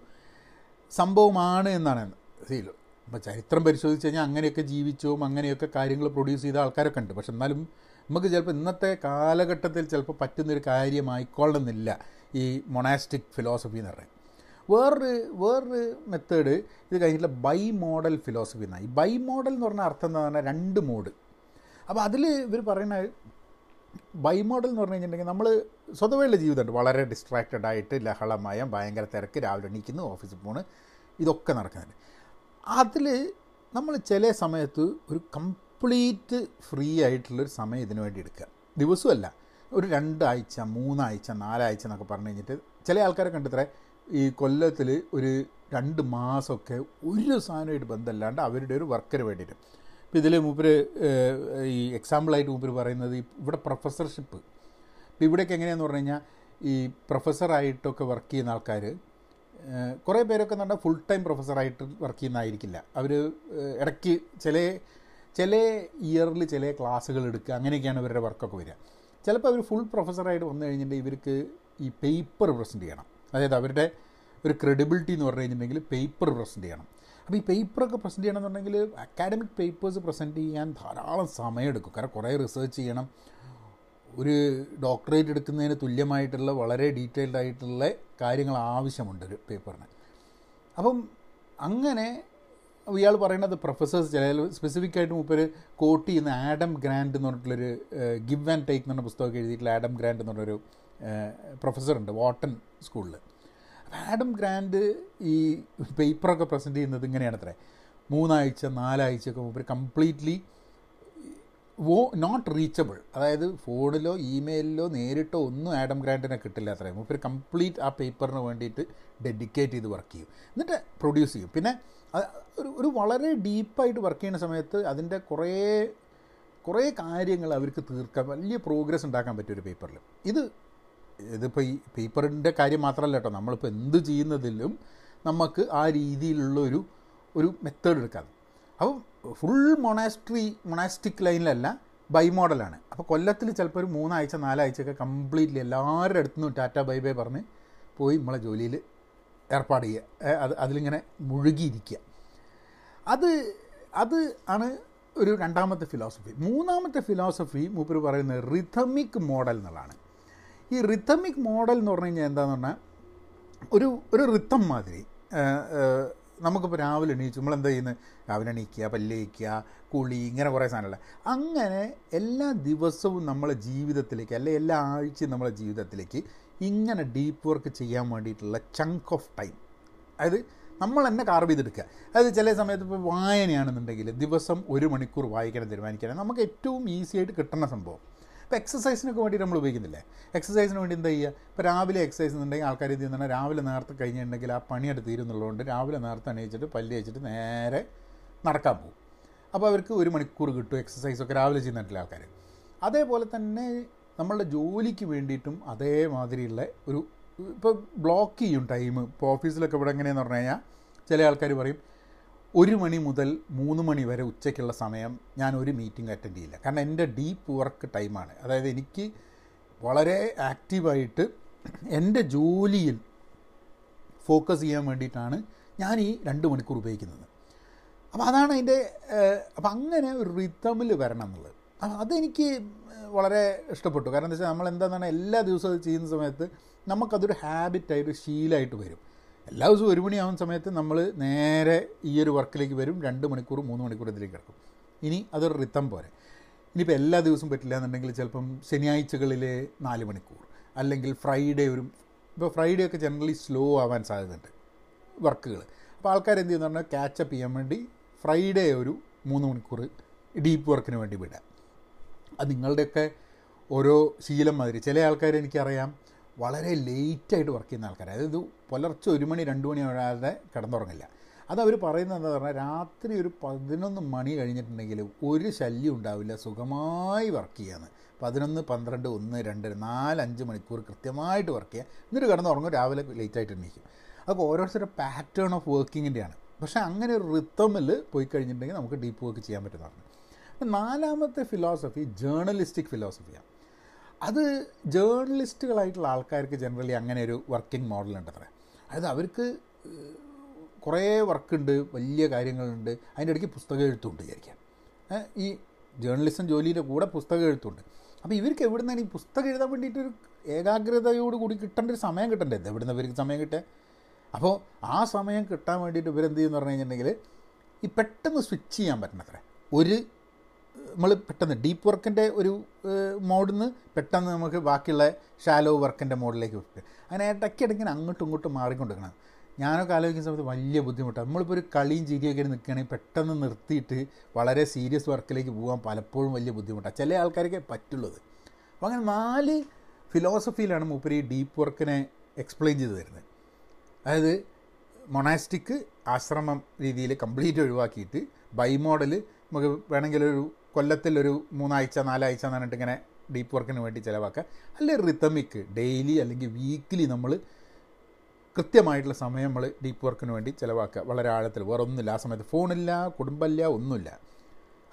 സംഭവമാണ് എന്നാണ് സീലോ. ഇപ്പോൾ ചരിത്രം പരിശോധിച്ച് കഴിഞ്ഞാൽ അങ്ങനെയൊക്കെ ജീവിച്ചും അങ്ങനെയൊക്കെ കാര്യങ്ങൾ പ്രൊഡ്യൂസ് ചെയ്ത ആൾക്കാരൊക്കെ ഉണ്ട്. പക്ഷെ എന്നാലും നമുക്ക് ചിലപ്പോൾ ഇന്നത്തെ കാലഘട്ടത്തിൽ ചിലപ്പോൾ പറ്റുന്നൊരു കാര്യമായിക്കൊള്ളണമെന്നില്ല ഈ മൊണാസ്റ്റിക് ഫിലോസഫി എന്ന് പറയുന്നത്. വേറൊരു വേറൊരു മെത്തേഡ് ഇത് കഴിഞ്ഞിട്ടുള്ള ബൈ മോഡൽ ഫിലോസഫി എന്നാണ് ഈ ബൈ മോഡൽ എന്ന് പറഞ്ഞ അർത്ഥം എന്താ പറഞ്ഞാൽ രണ്ട് മോഡ് അപ്പോൾ അതിൽ ഇവർ പറയുന്ന ബൈ മോഡൽ എന്ന് പറഞ്ഞു കഴിഞ്ഞിട്ടുണ്ടെങ്കിൽ നമ്മൾ സ്വതവേയുള്ള ജീവിതമുണ്ട് വളരെ ഡിസ്ട്രാക്റ്റഡ് ആയിട്ട് ലഹളമയം ഭയങ്കര തിരക്ക് രാവിലെ എണീക്കുന്നു ഓഫീസിൽ പോണ് ഇതൊക്കെ നടക്കുന്നുണ്ട്. അതിൽ നമ്മൾ ചില സമയത്ത് ഒരു കംപ്ലീറ്റ് ഫ്രീ ആയിട്ടുള്ളൊരു സമയം ഇതിനു വേണ്ടി എടുക്കുക. ദിവസമല്ല ഒരു രണ്ടാഴ്ച മൂന്നാഴ്ച നാലാഴ്ച എന്നൊക്കെ പറഞ്ഞു കഴിഞ്ഞിട്ട് ചില ആൾക്കാരെ കണ്ടിത്രേ ഈ കൊല്ലത്തിൽ ഒരു രണ്ട് മാസമൊക്കെ ഒരു സാധനമായിട്ട് ബന്ധമല്ലാണ്ട് അവരുടെ ഒരു വർക്കിന് വേണ്ടിയിട്ട്. ഇപ്പോൾ ഇതിൽ മൂപ്പര് ഈ എക്സാമ്പിളായിട്ട് മൂപ്പര് പറയുന്നത് ഇവിടെ പ്രൊഫസർഷിപ്പ് ഇപ്പോൾ ഇവിടെയൊക്കെ എങ്ങനെയാണെന്ന് പറഞ്ഞു കഴിഞ്ഞാൽ ഈ പ്രൊഫസറായിട്ടൊക്കെ വർക്ക് ചെയ്യുന്ന ആൾക്കാർ കുറേ പേരൊക്കെ എന്ന് പറഞ്ഞാൽ ഫുൾ ടൈം പ്രൊഫസറായിട്ട് വർക്ക് ചെയ്യുന്നതായിരിക്കില്ല അവർ ഇടയ്ക്ക് ചില ചില ഇയറിൽ ചില ക്ലാസ്സുകൾ എടുക്കുക അങ്ങനെയൊക്കെയാണ് ഇവരുടെ വർക്കൊക്കെ വരിക. ചിലപ്പോൾ അവർ ഫുൾ പ്രൊഫസറായിട്ട് വന്നു കഴിഞ്ഞിട്ടുണ്ടെങ്കിൽ ഇവർക്ക് ഈ പേപ്പർ പ്രസന്റ് ചെയ്യണം. അതായത് അവരുടെ ഒരു ക്രെഡിബിലിറ്റി എന്ന് പറഞ്ഞു കഴിഞ്ഞിട്ടുണ്ടെങ്കിൽ പേപ്പർ പ്രസന്റ് ചെയ്യണം. അപ്പോൾ ഈ പേപ്പറൊക്കെ പ്രസന്റ് ചെയ്യണമെന്നുണ്ടെങ്കിൽ അക്കാഡമിക് പേപ്പേഴ്സ് പ്രസന്റ് ചെയ്യാൻ ധാരാളം സമയമെടുക്കും. കാരണം കുറേ റിസേർച്ച് ചെയ്യണം. ഒരു ഡോക്ടറേറ്റ് എടുക്കുന്നതിന് തുല്യമായിട്ടുള്ള വളരെ ഡീറ്റെയിൽഡ് ആയിട്ടുള്ള കാര്യങ്ങൾ ആവശ്യമുണ്ട് ഒരു പേപ്പറിന് അപ്പം അങ്ങനെ ഇയാൾ പറയുന്നത് പ്രൊഫസേഴ്സ് ചില സ്പെസിഫിക് ആയിട്ട് കോട്ട് ചെയ്യുന്ന ആഡം ഗ്രാൻഡ് എന്ന് പറഞ്ഞിട്ടുള്ളൊരു ഗിവ് ആൻഡ് ടേക്ക് എന്ന് പറഞ്ഞ പുസ്തകമൊക്കെ എഴുതിയിട്ടുള്ള ആഡം ഗ്രാൻഡ് എന്ന് പറഞ്ഞൊരു പ്രൊഫസറുണ്ട് വാട്ടൺ സ്കൂളിൽ അപ്പം ആഡം ഗ്രാൻഡ് ഈ പേപ്പറൊക്കെ പ്രസന്റ് ചെയ്യുന്നത് ഇങ്ങനെയാണ് അത്രേ മൂന്നാഴ്ച നാലാഴ്ച ഒക്കെ മുമ്പ് കംപ്ലീറ്റ്ലി വോ നോട്ട് റീച്ചബിൾ. അതായത് ഫോണിലോ ഇമെയിലിലോ നേരിട്ടോ ഒന്നും ആഡം ഗ്രാൻഡിനെ കിട്ടില്ല അത്രയും മൂപ്പര് കംപ്ലീറ്റ് ആ പേപ്പറിന് വേണ്ടിയിട്ട് ഡെഡിക്കേറ്റ് ചെയ്ത് വർക്ക് ചെയ്യും. എന്നിട്ട് പ്രൊഡ്യൂസ് ചെയ്യും. പിന്നെ ഒരു ഒരു വളരെ ഡീപ്പായിട്ട് വർക്ക് ചെയ്യുന്ന സമയത്ത് അതിന്റെ കുറേ കുറേ കാര്യങ്ങൾ അവർക്ക് തീർക്കാൻ വലിയ പ്രോഗ്രസ് ഉണ്ടാക്കാൻ പറ്റും ഒരു പേപ്പറിൽ ഇത് ഇതിപ്പോൾ ഈ പേപ്പറിന്റെ കാര്യം മാത്രമല്ല കേട്ടോ. നമ്മളിപ്പോൾ എന്ത് ചെയ്യുന്നതിലും നമുക്ക് ആ രീതിയിലുള്ള ഒരു ഒരു മെത്തേഡ് എടുക്കാം. അപ്പം ഫുൾ മൊണാസ്ട്രി മൊണാസ്റ്റിക് ലൈനിലല്ല ബൈ മോഡലാണ് അപ്പോൾ കൊല്ലത്തിൽ ചിലപ്പോൾ ഒരു മൂന്നാഴ്ച നാലാഴ്ചയൊക്കെ കംപ്ലീറ്റ്ലി എല്ലാവരുടെ അടുത്തു നിന്നും ടാറ്റ ബൈ ബൈ പറഞ്ഞ് പോയി നമ്മളെ ജോലിയിൽ ഏർപ്പാട് ചെയ്യുക അത് അതിലിങ്ങനെ മുഴുകിയിരിക്കുക അത് അത് ആണ് ഒരു രണ്ടാമത്തെ ഫിലോസഫി മൂന്നാമത്തെ ഫിലോസഫി മൂപ്പർ പറയുന്നത് റിഥമിക് മോഡൽ എന്നുള്ളതാണ് ഈ റിഥമിക് മോഡൽ എന്ന് പറഞ്ഞു കഴിഞ്ഞാൽ എന്താണെന്ന് പറഞ്ഞാൽ ഒരു ഒരു റിത്തം മാതിരി. നമുക്കിപ്പോൾ രാവിലെ എണീച്ചു നമ്മൾ എന്താ ചെയ്യുന്നത് രാവിലെ എണീക്കുക പല്ലേക്കുക കുളി ഇങ്ങനെ കുറേ സാധനമല്ല അങ്ങനെ എല്ലാ ദിവസവും നമ്മളെ ജീവിതത്തിലേക്ക് അല്ലെ എല്ലാ ആഴ്ചയും നമ്മളെ ജീവിതത്തിലേക്ക് ഇങ്ങനെ ഡീപ്പ് വർക്ക് ചെയ്യാൻ വേണ്ടിയിട്ടുള്ള ചങ്ക് ഓഫ് ടൈം അതായത് നമ്മൾ തന്നെ കാർവ് ചെയ്തെടുക്കുക. അതായത് ചില സമയത്ത് ഇപ്പോൾ വായനയാണെന്നുണ്ടെങ്കിൽ ദിവസം ഒരു മണിക്കൂർ വായിക്കണം തീരുമാനിക്കണം നമുക്ക് ഏറ്റവും ഈസി ആയിട്ട് കിട്ടുന്ന സംഭവം. ഇപ്പോൾ എക്സസൈസിനൊക്കെ വേണ്ടി നമ്മൾ ഉപയോഗിക്കുന്നില്ലേ? എക്സസൈസിന് വേണ്ടി എന്താ ചെയ്യുക? ഇപ്പോൾ രാവിലെ എക്സസൈസ് എന്നുണ്ടെങ്കിൽ ആൾക്കാർ ഇത് ചെയ്യുന്ന രാവിലെ നേരത്തെ കഴിഞ്ഞിട്ടുണ്ടെങ്കിൽ ആ പണിയെടുത്ത് തീരുന്നുള്ളതുകൊണ്ട് രാവിലെ നേരത്തെ അണിയിച്ചിട്ട് പല്ല് വെച്ചിട്ട് നേരെ നടക്കാൻ പോകും. അപ്പോൾ അവർക്ക് ഒരു മണിക്കൂർ കിട്ടും എക്സസൈസൊക്കെ രാവിലെ ചെയ്യുന്നിട്ടില്ല ആൾക്കാർ അതേപോലെ തന്നെ നമ്മളുടെ ജോലിക്ക് വേണ്ടിയിട്ടും അതേമാതിരിയുള്ള ഒരു ഇപ്പോൾ ബ്ലോക്ക് ചെയ്യും ടൈം ഇപ്പോൾ ഓഫീസിലൊക്കെ ഇവിടെ എങ്ങനെയാണെന്ന് പറഞ്ഞു കഴിഞ്ഞാൽ ചില ആൾക്കാർ പറയും ഒരു മണി മുതൽ മൂന്ന് മണി വരെ ഉച്ചയ്ക്കുള്ള സമയം ഞാൻ ഒരു മീറ്റിംഗ് അറ്റൻഡ് ചെയ്യില്ല. കാരണം എന്റെ ഡീപ്പ് വർക്ക് ടൈമാണ് അതായത് എനിക്ക് വളരെ ആക്റ്റീവായിട്ട് എന്റെ ജോലിയിൽ ഫോക്കസ് ചെയ്യാൻ വേണ്ടിയിട്ടാണ് ഞാൻ ഈ രണ്ട് മണിക്കൂർ ഉപയോഗിക്കുന്നത്. അപ്പോൾ അതാണ് അതിന്റെ അപ്പം അങ്ങനെ ഒരു റിത്തമിൽ വരണം എന്നുള്ളത്. അതെനിക്ക് വളരെ ഇഷ്ടപ്പെട്ടു. കാരണം എന്താ വെച്ചാൽ നമ്മൾ എന്താണെന്നാണ് എല്ലാ ദിവസവും ചെയ്യുന്ന സമയത്ത് നമുക്കതൊരു ഹാബിറ്റായിട്ട് ശീലമായിട്ട് വരും. എല്ലാ ദിവസവും ഒരു മണിയാവുന്ന സമയത്ത് നമ്മൾ നേരെ ഈ ഒരു വർക്കിലേക്ക് വരും. രണ്ട് മണിക്കൂർ മൂന്ന് മണിക്കൂർ ഇതിലേക്ക് കിടക്കും. ഇനി അതൊരു റിത്തം പോരെ. ഇനിയിപ്പോൾ എല്ലാ ദിവസവും പറ്റില്ല എന്നുണ്ടെങ്കിൽ ചിലപ്പം ശനിയാഴ്ചകളിൽ നാല് മണിക്കൂർ. അല്ലെങ്കിൽ ഫ്രൈഡേ ഒരു ഇപ്പോൾ ഫ്രൈഡേ ഒക്കെ ജനറലി സ്ലോ ആവാൻ സാധ്യതയുണ്ട് വർക്കുകൾ അപ്പോൾ ആൾക്കാർ എന്ത് ചെയ്യുന്ന പറഞ്ഞാൽ ക്യാച്ചപ്പ് ചെയ്യാൻ വേണ്ടി ഫ്രൈഡേ ഒരു മൂന്ന് മണിക്കൂർ ഡീപ്പ് വർക്കിന് വേണ്ടി വിടാം. അത് നിങ്ങളുടെയൊക്കെ ഓരോ ശീലം മാതിരി. ചില ആൾക്കാർ എനിക്കറിയാം വളരെ ലേറ്റായിട്ട് വർക്ക് ചെയ്യുന്ന ആൾക്കാർ അതായത് പുലർച്ചെ ഒരു മണി രണ്ട് മണി വരാതെ കിടന്നുറങ്ങില്ല. അത് അവർ പറയുന്നത് എന്താ പറഞ്ഞാൽ രാത്രി ഒരു പതിനൊന്ന് മണി കഴിഞ്ഞിട്ടുണ്ടെങ്കിൽ ഒരു ശല്യം ഉണ്ടാവില്ല സുഖമായി വർക്ക് ചെയ്യാന്ന്. പതിനൊന്ന് പന്ത്രണ്ട് ഒന്ന് രണ്ട് നാല് അഞ്ച് മണിക്കൂർ കൃത്യമായിട്ട് വർക്ക് ചെയ്യുക എന്നിട്ട് കിടന്നുറങ്ങും രാവിലെ ലേറ്റായിട്ട് എണീക്കും. അപ്പോൾ ഓരോരുത്തരുടെ പാറ്റേൺ ഓഫ് വർക്കിങ്ങിന്റെയാണ് പക്ഷേ അങ്ങനെ ഒരു റിത്തമിൽ പോയി കഴിഞ്ഞിട്ടുണ്ടെങ്കിൽ നമുക്ക് ഡീപ്പ് വർക്ക് ചെയ്യാൻ പറ്റുന്നതാണ്. നാലാമത്തെ ഫിലോസഫി ജേർണലിസ്റ്റിക് ഫിലോസഫിയാണ് അത് ജേർണലിസ്റ്റുകളായിട്ടുള്ള ആൾക്കാർക്ക് ജനറലി അങ്ങനെ ഒരു വർക്കിംഗ് മോഡൽ ഉണ്ട് അത്ര അതായത് അവർക്ക് കുറേ വർക്കുണ്ട് വലിയ കാര്യങ്ങളുണ്ട് അതിന്റെ ഇടയ്ക്ക് പുസ്തകം എഴുത്തുണ്ട് വിചാരിക്കാം. ഈ ജേർണലിസം ജോലിയുടെ കൂടെ പുസ്തകം എഴുത്തുണ്ട് അപ്പോൾ ഇവർക്ക് എവിടെ നിന്നാണ് ഈ പുസ്തകം എഴുതാൻ വേണ്ടിയിട്ട് ഒരു ഏകാഗ്രതയോട് കൂടി കിട്ടേണ്ട ഒരു സമയം കിട്ടണ്ടേ? എവിടെ നിന്ന് ഇവർക്ക് സമയം കിട്ടുക അപ്പോൾ ആ സമയം കിട്ടാൻ വേണ്ടിയിട്ട് ഇവരെന്ത് ചെയ്യുന്നു പറഞ്ഞു കഴിഞ്ഞിട്ടുണ്ടെങ്കിൽ ഈ പെട്ടെന്ന് സ്വിച്ച് ചെയ്യാൻ പറ്റണത്രേ. ഒരു നമ്മൾ പെട്ടെന്ന് ഡീപ്പ് വർക്കിന്റെ ഒരു മോഡിൽ നിന്ന് പെട്ടെന്ന് നമുക്ക് ബാക്കിയുള്ള ഷാലോ വർക്കിന്റെ മോഡിലേക്ക് വെക്കുക അങ്ങനെ ഇടയ്ക്കിടയ്ക്കിങ്ങനെ അങ്ങോട്ടും ഇങ്ങോട്ടും മാറിക്കൊണ്ടിരിക്കണം. ഞാനൊക്കെ ആലോചിക്കുന്ന സമയത്ത് വലിയ ബുദ്ധിമുട്ടാണ്. നമ്മളിപ്പോൾ ഒരു കളിയും ചിരിയൊക്കെ നിൽക്കുകയാണെങ്കിൽ പെട്ടെന്ന് നിർത്തിയിട്ട് വളരെ സീരിയസ് വർക്കിലേക്ക് പോകാൻ പലപ്പോഴും വലിയ ബുദ്ധിമുട്ടാണ്. ചില ആൾക്കാരൊക്കെ പറ്റുള്ളത്. അപ്പോൾ അങ്ങനെ നാല് ഫിലോസഫിയിലാണ് മൂപ്പര് ഈ ഡീപ്പ് വർക്കിനെ എക്സ്പ്ലെയിൻ ചെയ്ത് തരുന്നത്. അതായത് മൊണാസ്റ്റിക് ആശ്രമം രീതിയിൽ കംപ്ലീറ്റ് ഒഴിവാക്കിയിട്ട് ബൈ മോഡൽ നമുക്ക് വേണമെങ്കിൽ ഒരു കൊല്ലത്തിൽ ഒരു മൂന്നാഴ്ച നാലാഴ്ച എന്ന് പറഞ്ഞിട്ട് ഇങ്ങനെ ഡീപ്പ് വർക്കിന് വേണ്ടി ചിലവാക്കുക അല്ലെങ്കിൽ റിത്തമിക്ക് ഡെയിലി അല്ലെങ്കിൽ വീക്കിലി നമ്മൾ കൃത്യമായിട്ടുള്ള സമയം നമ്മൾ ഡീപ്പ് വർക്കിന് വേണ്ടി ചിലവാക്കുക വളരെ ആഴത്തിൽ. വേറെ ഒന്നുമില്ല ആ സമയത്ത് ഫോണില്ല കുടുംബമില്ല ഒന്നുമില്ല.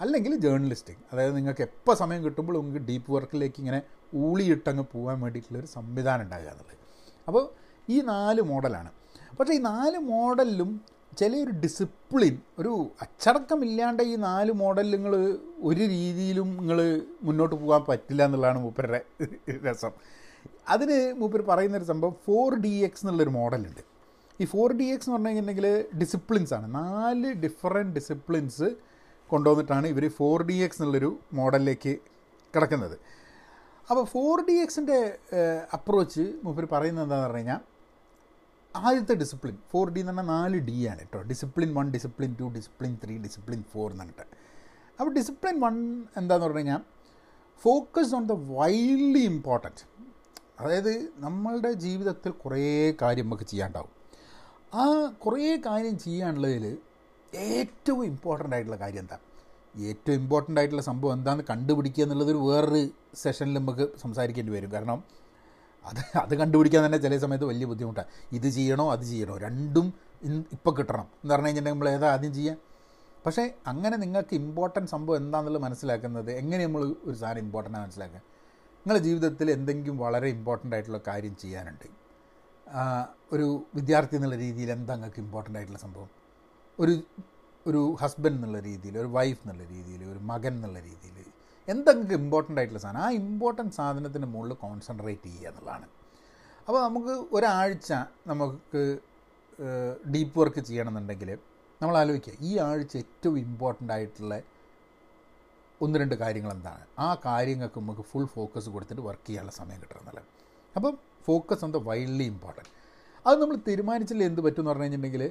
അല്ലെങ്കിൽ ജേർണലിസ്റ്റിങ് അതായത് നിങ്ങൾക്ക് എപ്പോൾ സമയം കിട്ടുമ്പോൾ നിങ്ങൾക്ക് ഡീപ്പ് വർക്കിലേക്ക് ഇങ്ങനെ ഊളിയിട്ടങ്ങ് പോകാൻ വേണ്ടിയിട്ടുള്ളൊരു സംവിധാനം ഉണ്ടാകുക എന്നുള്ളത്. അപ്പോൾ ഈ നാല് മോഡലാണ് പക്ഷേ ഈ നാല് മോഡലിലും ചിലയൊരു ഡിസിപ്ലിൻ ഒരു അച്ചടക്കമില്ലാണ്ട് ഈ നാല് മോഡലിൽ നിങ്ങൾ ഒരു രീതിയിലും നിങ്ങൾ മുന്നോട്ട് പോകാൻ പറ്റില്ല എന്നുള്ളതാണ് മൂപ്പരുടെ രസം. അതിന് മൂപ്പർ പറയുന്നൊരു സംഭവം ഫോർ ഡി എക്സ് എന്നുള്ളൊരു മോഡലുണ്ട് ഈ ഫോർ ഡി എക്സ് എന്ന് പറഞ്ഞു കഴിഞ്ഞിട്ടുണ്ടെങ്കിൽ ഡിസിപ്ലിൻസ് ആണ്. നാല് ഡിഫറെന്റ് ഡിസിപ്ലിൻസ് കൊണ്ടുവന്നിട്ടാണ് ഇവർ ഫോർ ഡി എക്സ് എന്നുള്ളൊരു മോഡലിലേക്ക് കിടക്കുന്നത്. അപ്പോൾ ഫോർ ഡി എക്സിന്റെ അപ്രോച്ച് മൂപ്പർ പറയുന്നത് എന്താണെന്ന് പറഞ്ഞു കഴിഞ്ഞാൽ ആദ്യത്തെ ഡിസിപ്ലിൻ ഫോർ ഡി എന്ന് പറഞ്ഞാൽ നാല് ഡി ആണ് കേട്ടോ discipline one discipline two discipline three discipline four എന്ന് പറഞ്ഞിട്ട്. അപ്പോൾ ഡിസിപ്ലിൻ വൺ എന്താന്ന് പറഞ്ഞു കഴിഞ്ഞാൽ focus on the wildly important അതായത് നമ്മളുടെ ജീവിതത്തിൽ കുറേ കാര്യം നമുക്ക് ചെയ്യാണ്ടാവും ആ കുറേ കാര്യം ചെയ്യാനുള്ളതിൽ ഏറ്റവും ഇമ്പോർട്ടന്റ് ആയിട്ടുള്ള കാര്യം എന്താ? ഏറ്റവും ഇമ്പോർട്ടന്റ് ആയിട്ടുള്ള സംഭവം എന്താണെന്ന് കണ്ടുപിടിക്കുക എന്നുള്ളത് ഒരു വേറൊരു സെഷനിൽ നമുക്ക് സംസാരിക്കേണ്ടി വരും. കാരണം അത് അത് കണ്ടുപിടിക്കാൻ തന്നെ ചില സമയത്ത് വലിയ ബുദ്ധിമുട്ടാണ് ഇത് ചെയ്യണോ അത് ചെയ്യണോ? രണ്ടും ഇപ്പോൾ കിട്ടണം എന്ന് പറഞ്ഞു കഴിഞ്ഞിട്ടുണ്ടെങ്കിൽ നമ്മൾ ഏതാ ആദ്യം ചെയ്യാം? പക്ഷേ അങ്ങനെ നിങ്ങൾക്ക് ഇമ്പോർട്ടന്റ് സംഭവം എന്താണെന്നുള്ളത് മനസ്സിലാക്കുന്നത് എങ്ങനെ നമ്മൾ ഒരു സാധനം ഇമ്പോർട്ടന്റ് മനസ്സിലാക്കുക? നിങ്ങളുടെ ജീവിതത്തിൽ എന്തെങ്കിലും വളരെ ഇമ്പോർട്ടന്റ് ആയിട്ടുള്ള കാര്യം ചെയ്യാനുണ്ട്. ഒരു വിദ്യാർത്ഥി എന്നുള്ള രീതിയിൽ എന്താ നിങ്ങൾക്ക് ഇമ്പോർട്ടന്റ് ആയിട്ടുള്ള സംഭവം? ഒരു ഒരു ഹസ്ബൻഡ് എന്നുള്ള രീതിയിൽ ഒരു വൈഫ് എന്നുള്ള രീതിയിൽ ഒരു മകൻ എന്നുള്ള രീതിയിൽ എന്തെങ്കിലും ഇമ്പോർട്ടന്റ് ആയിട്ടുള്ള സാധനം ആ ഇമ്പോർട്ടന്റ് സാധനത്തിന് മുകളിൽ കോൺസെൻട്രേറ്റ് ചെയ്യുക എന്നുള്ളതാണ്. അപ്പോൾ നമുക്ക് ഒരാഴ്ച നമുക്ക് ഡീപ്പ് വർക്ക് ചെയ്യണമെന്നുണ്ടെങ്കിൽ നമ്മൾ ആലോചിക്കുക ഈ ആഴ്ച ഏറ്റവും ഇമ്പോർട്ടന്റ് ആയിട്ടുള്ള ഒന്ന് രണ്ട് കാര്യങ്ങൾ എന്താണ്? ആ കാര്യങ്ങൾക്ക് നമുക്ക് ഫുൾ ഫോക്കസ് കൊടുത്തിട്ട് വർക്ക് ചെയ്യാനുള്ള സമയം കിട്ടണമെന്നല്ല അപ്പം ഫോക്കസ് ദ വൈൽഡ്ലി ഇമ്പോർട്ടന്റ് അത് നമ്മൾ തീരുമാനിച്ചില്ല എന്ത് പറ്റും എന്ന് പറഞ്ഞു കഴിഞ്ഞിട്ടുണ്ടെങ്കിൽ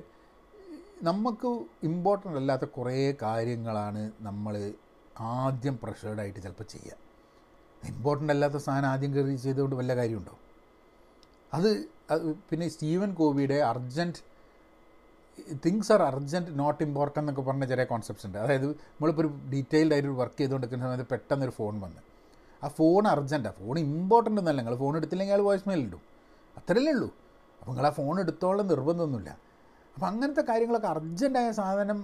നമുക്ക് ഇമ്പോർട്ടന്റ് അല്ലാത്ത കുറേ കാര്യങ്ങളാണ് നമ്മൾ ആദ്യം പ്രഷേർഡായിട്ട് ചിലപ്പോൾ ചെയ്യുക ഇമ്പോർട്ടന്റ് അല്ലാത്ത സാധനം ആദ്യം കയറി ചെയ്തുകൊണ്ട് വല്ല കാര്യമുണ്ടോ? അത് പിന്നെ Steven കോവിയുടെ urgent things are urgent not important എന്നൊക്കെ പറഞ്ഞ ചെറിയ കോൺസെപ്റ്റ്സ് ഉണ്ട്. അതായത് നമ്മളിപ്പോൾ ഒരു ഡീറ്റെയിൽഡ് ആയിട്ട് വർക്ക് ചെയ്തുകൊണ്ടിരിക്കുന്ന സമയത്ത് പെട്ടെന്നൊരു ഫോൺ വന്ന്. ആ ഫോൺ അർജന്റാണ് ഫോൺ ഇമ്പോർട്ടന്റ് ഒന്നല്ല നിങ്ങൾ ഫോൺ എടുത്തില്ലെങ്കിൽ അയാൾ വോയിസ് മെയിൽ ഇടും. അത്രയല്ലേ ഉള്ളൂ. അപ്പോൾ നിങ്ങൾ ആ ഫോൺ എടുത്തോളം നിർബന്ധമൊന്നുമില്ല. അപ്പോൾ അങ്ങനത്തെ കാര്യങ്ങളൊക്കെ അർജന്റായ സാധനം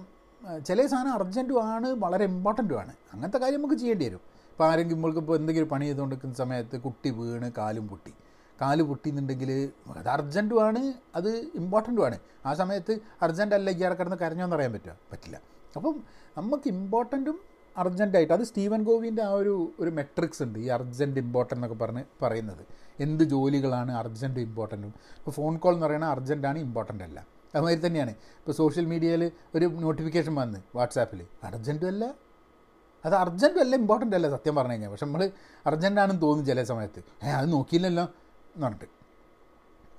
ചില സാധനം അർജന്റും ആണ് വളരെ ഇമ്പോർട്ടന്റും ആണ്. അങ്ങനത്തെ കാര്യം നമുക്ക് ചെയ്യേണ്ടി വരും. ഇപ്പോൾ ആരെങ്കിലും നമ്മൾക്ക് ഇപ്പോൾ എന്തെങ്കിലും പണി ചെയ്തുകൊണ്ടിരിക്കുന്ന സമയത്ത് കുട്ടി വീണ് കാലും പൊട്ടി. കാൽ പൊട്ടിയെന്നുണ്ടെങ്കിൽ അത് അർജന്റും ആണ് അത് ഇമ്പോർട്ടന്റും ആണ്. ആ സമയത്ത് അർജന്റ് അല്ല ഇയാളെ കിടന്ന് കരഞ്ഞോന്ന് അറിയാൻ പറ്റുക പറ്റില്ല. അപ്പം നമുക്ക് ഇമ്പോർട്ടന്റും അർജന്റായിട്ട് അത് സ്റ്റീവൻ ഗോവിന്റെ ആ ഒരു ഒരു മെട്രിക്സ് ഉണ്ട് ഈ അർജന്റ് ഇമ്പോർട്ടന്റ് എന്നൊക്കെ പറഞ്ഞ് പറയുന്നത്. എന്ത് ജോലികളാണ് അർജന്റും ഇമ്പോർട്ടന്റും ഇപ്പോൾ ഫോൺ കോൾ എന്ന് പറയുന്നത് അർജന്റാണ് ഇമ്പോർട്ടന്റ് അല്ല. അതുമാതിരി തന്നെയാണ്. ഇപ്പോൾ സോഷ്യൽ മീഡിയയിൽ ഒരു നോട്ടിഫിക്കേഷൻ വന്ന് വാട്സാപ്പിൽ അർജന്റും അല്ല അത് അർജന്റും അല്ല ഇമ്പോർട്ടന്റ് അല്ല സത്യം പറഞ്ഞു കഴിഞ്ഞാൽ. പക്ഷെ നമ്മൾ അർജന്റാണെന്ന് തോന്നും ചില സമയത്ത്. ഏ അത് നോക്കിയില്ലല്ലോ എന്ന് പറഞ്ഞിട്ട്.